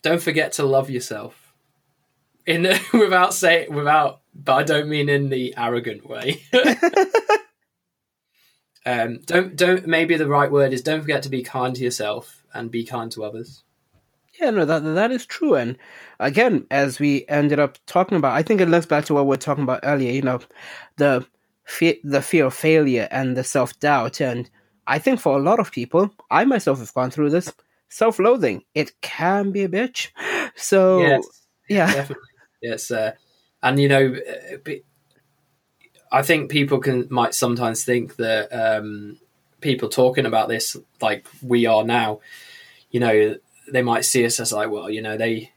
don't forget to love yourself. In without saying without, but I don't mean in the arrogant way. um, don't don't maybe the right word is don't forget to be kind to yourself and be kind to others. Yeah, no, that that is true. And again, as we ended up talking about, I think it links back to what we are talking about earlier. You know, the fear, the fear of failure and the self doubt. And I think for a lot of people, I myself have gone through this self loathing. It can be a bitch. So Yes, yeah, definitely. Yes, uh, and you know, uh, I think people can might sometimes think that um, people talking about this like we are now, you know, they might see us as like, well, you know, they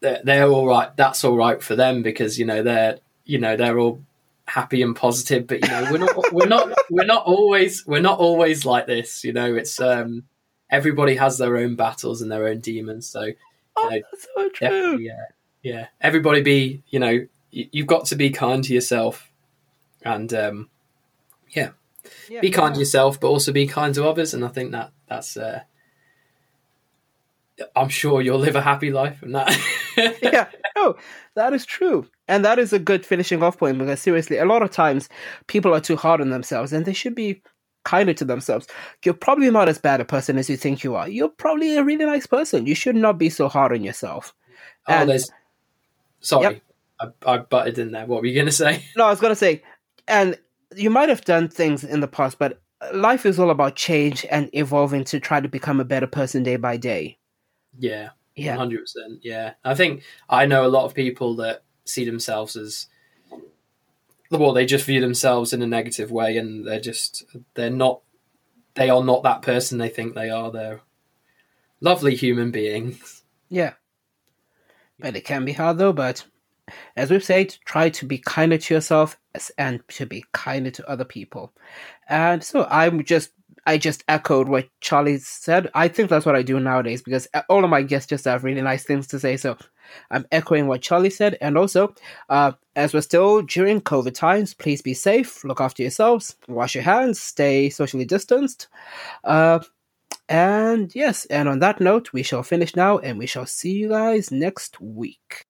they're, they're all right. That's all right for them because you know they're you know they're all happy and positive. But you know, we're not we're not we're not always we're not always like this. You know, it's um, everybody has their own battles and their own demons. So oh, know, that's so true. Yeah, yeah. Everybody be, you know, you, you've got to be kind to yourself, and um, yeah, Yeah. be kind to yourself, but also be kind to others. And I think that that's, uh, I'm sure you'll live a happy life from that. yeah, no, that is true. And that is a good finishing off point because seriously, a lot of times people are too hard on themselves and they should be kinder to themselves. You're probably not as bad a person as you think you are. You're probably a really nice person. You should not be so hard on yourself. oh, And- there's. Sorry, I, I butted in there. What were you going to say? No, I was going to say, and you might have done things in the past, but life is all about change and evolving to try to become a better person day by day. Yeah, Yeah. hundred percent. Yeah, I think I know a lot of people that see themselves as well. They just view themselves in a negative way, and they're just they're not. They are not that person they think they are. They're lovely human beings. Yeah. But it can be hard though, but as we've said, try to be kinder to yourself and to be kinder to other people. And so I'm just I just echoed what Charlie said. I think that's what I do nowadays because all of my guests just have really nice things to say. So I'm echoing what Charlie said. And also, uh, as we're still during COVID times, please be safe, look after yourselves, wash your hands, stay socially distanced. Uh, and yes, and on that note, we shall finish now and we shall see you guys next week.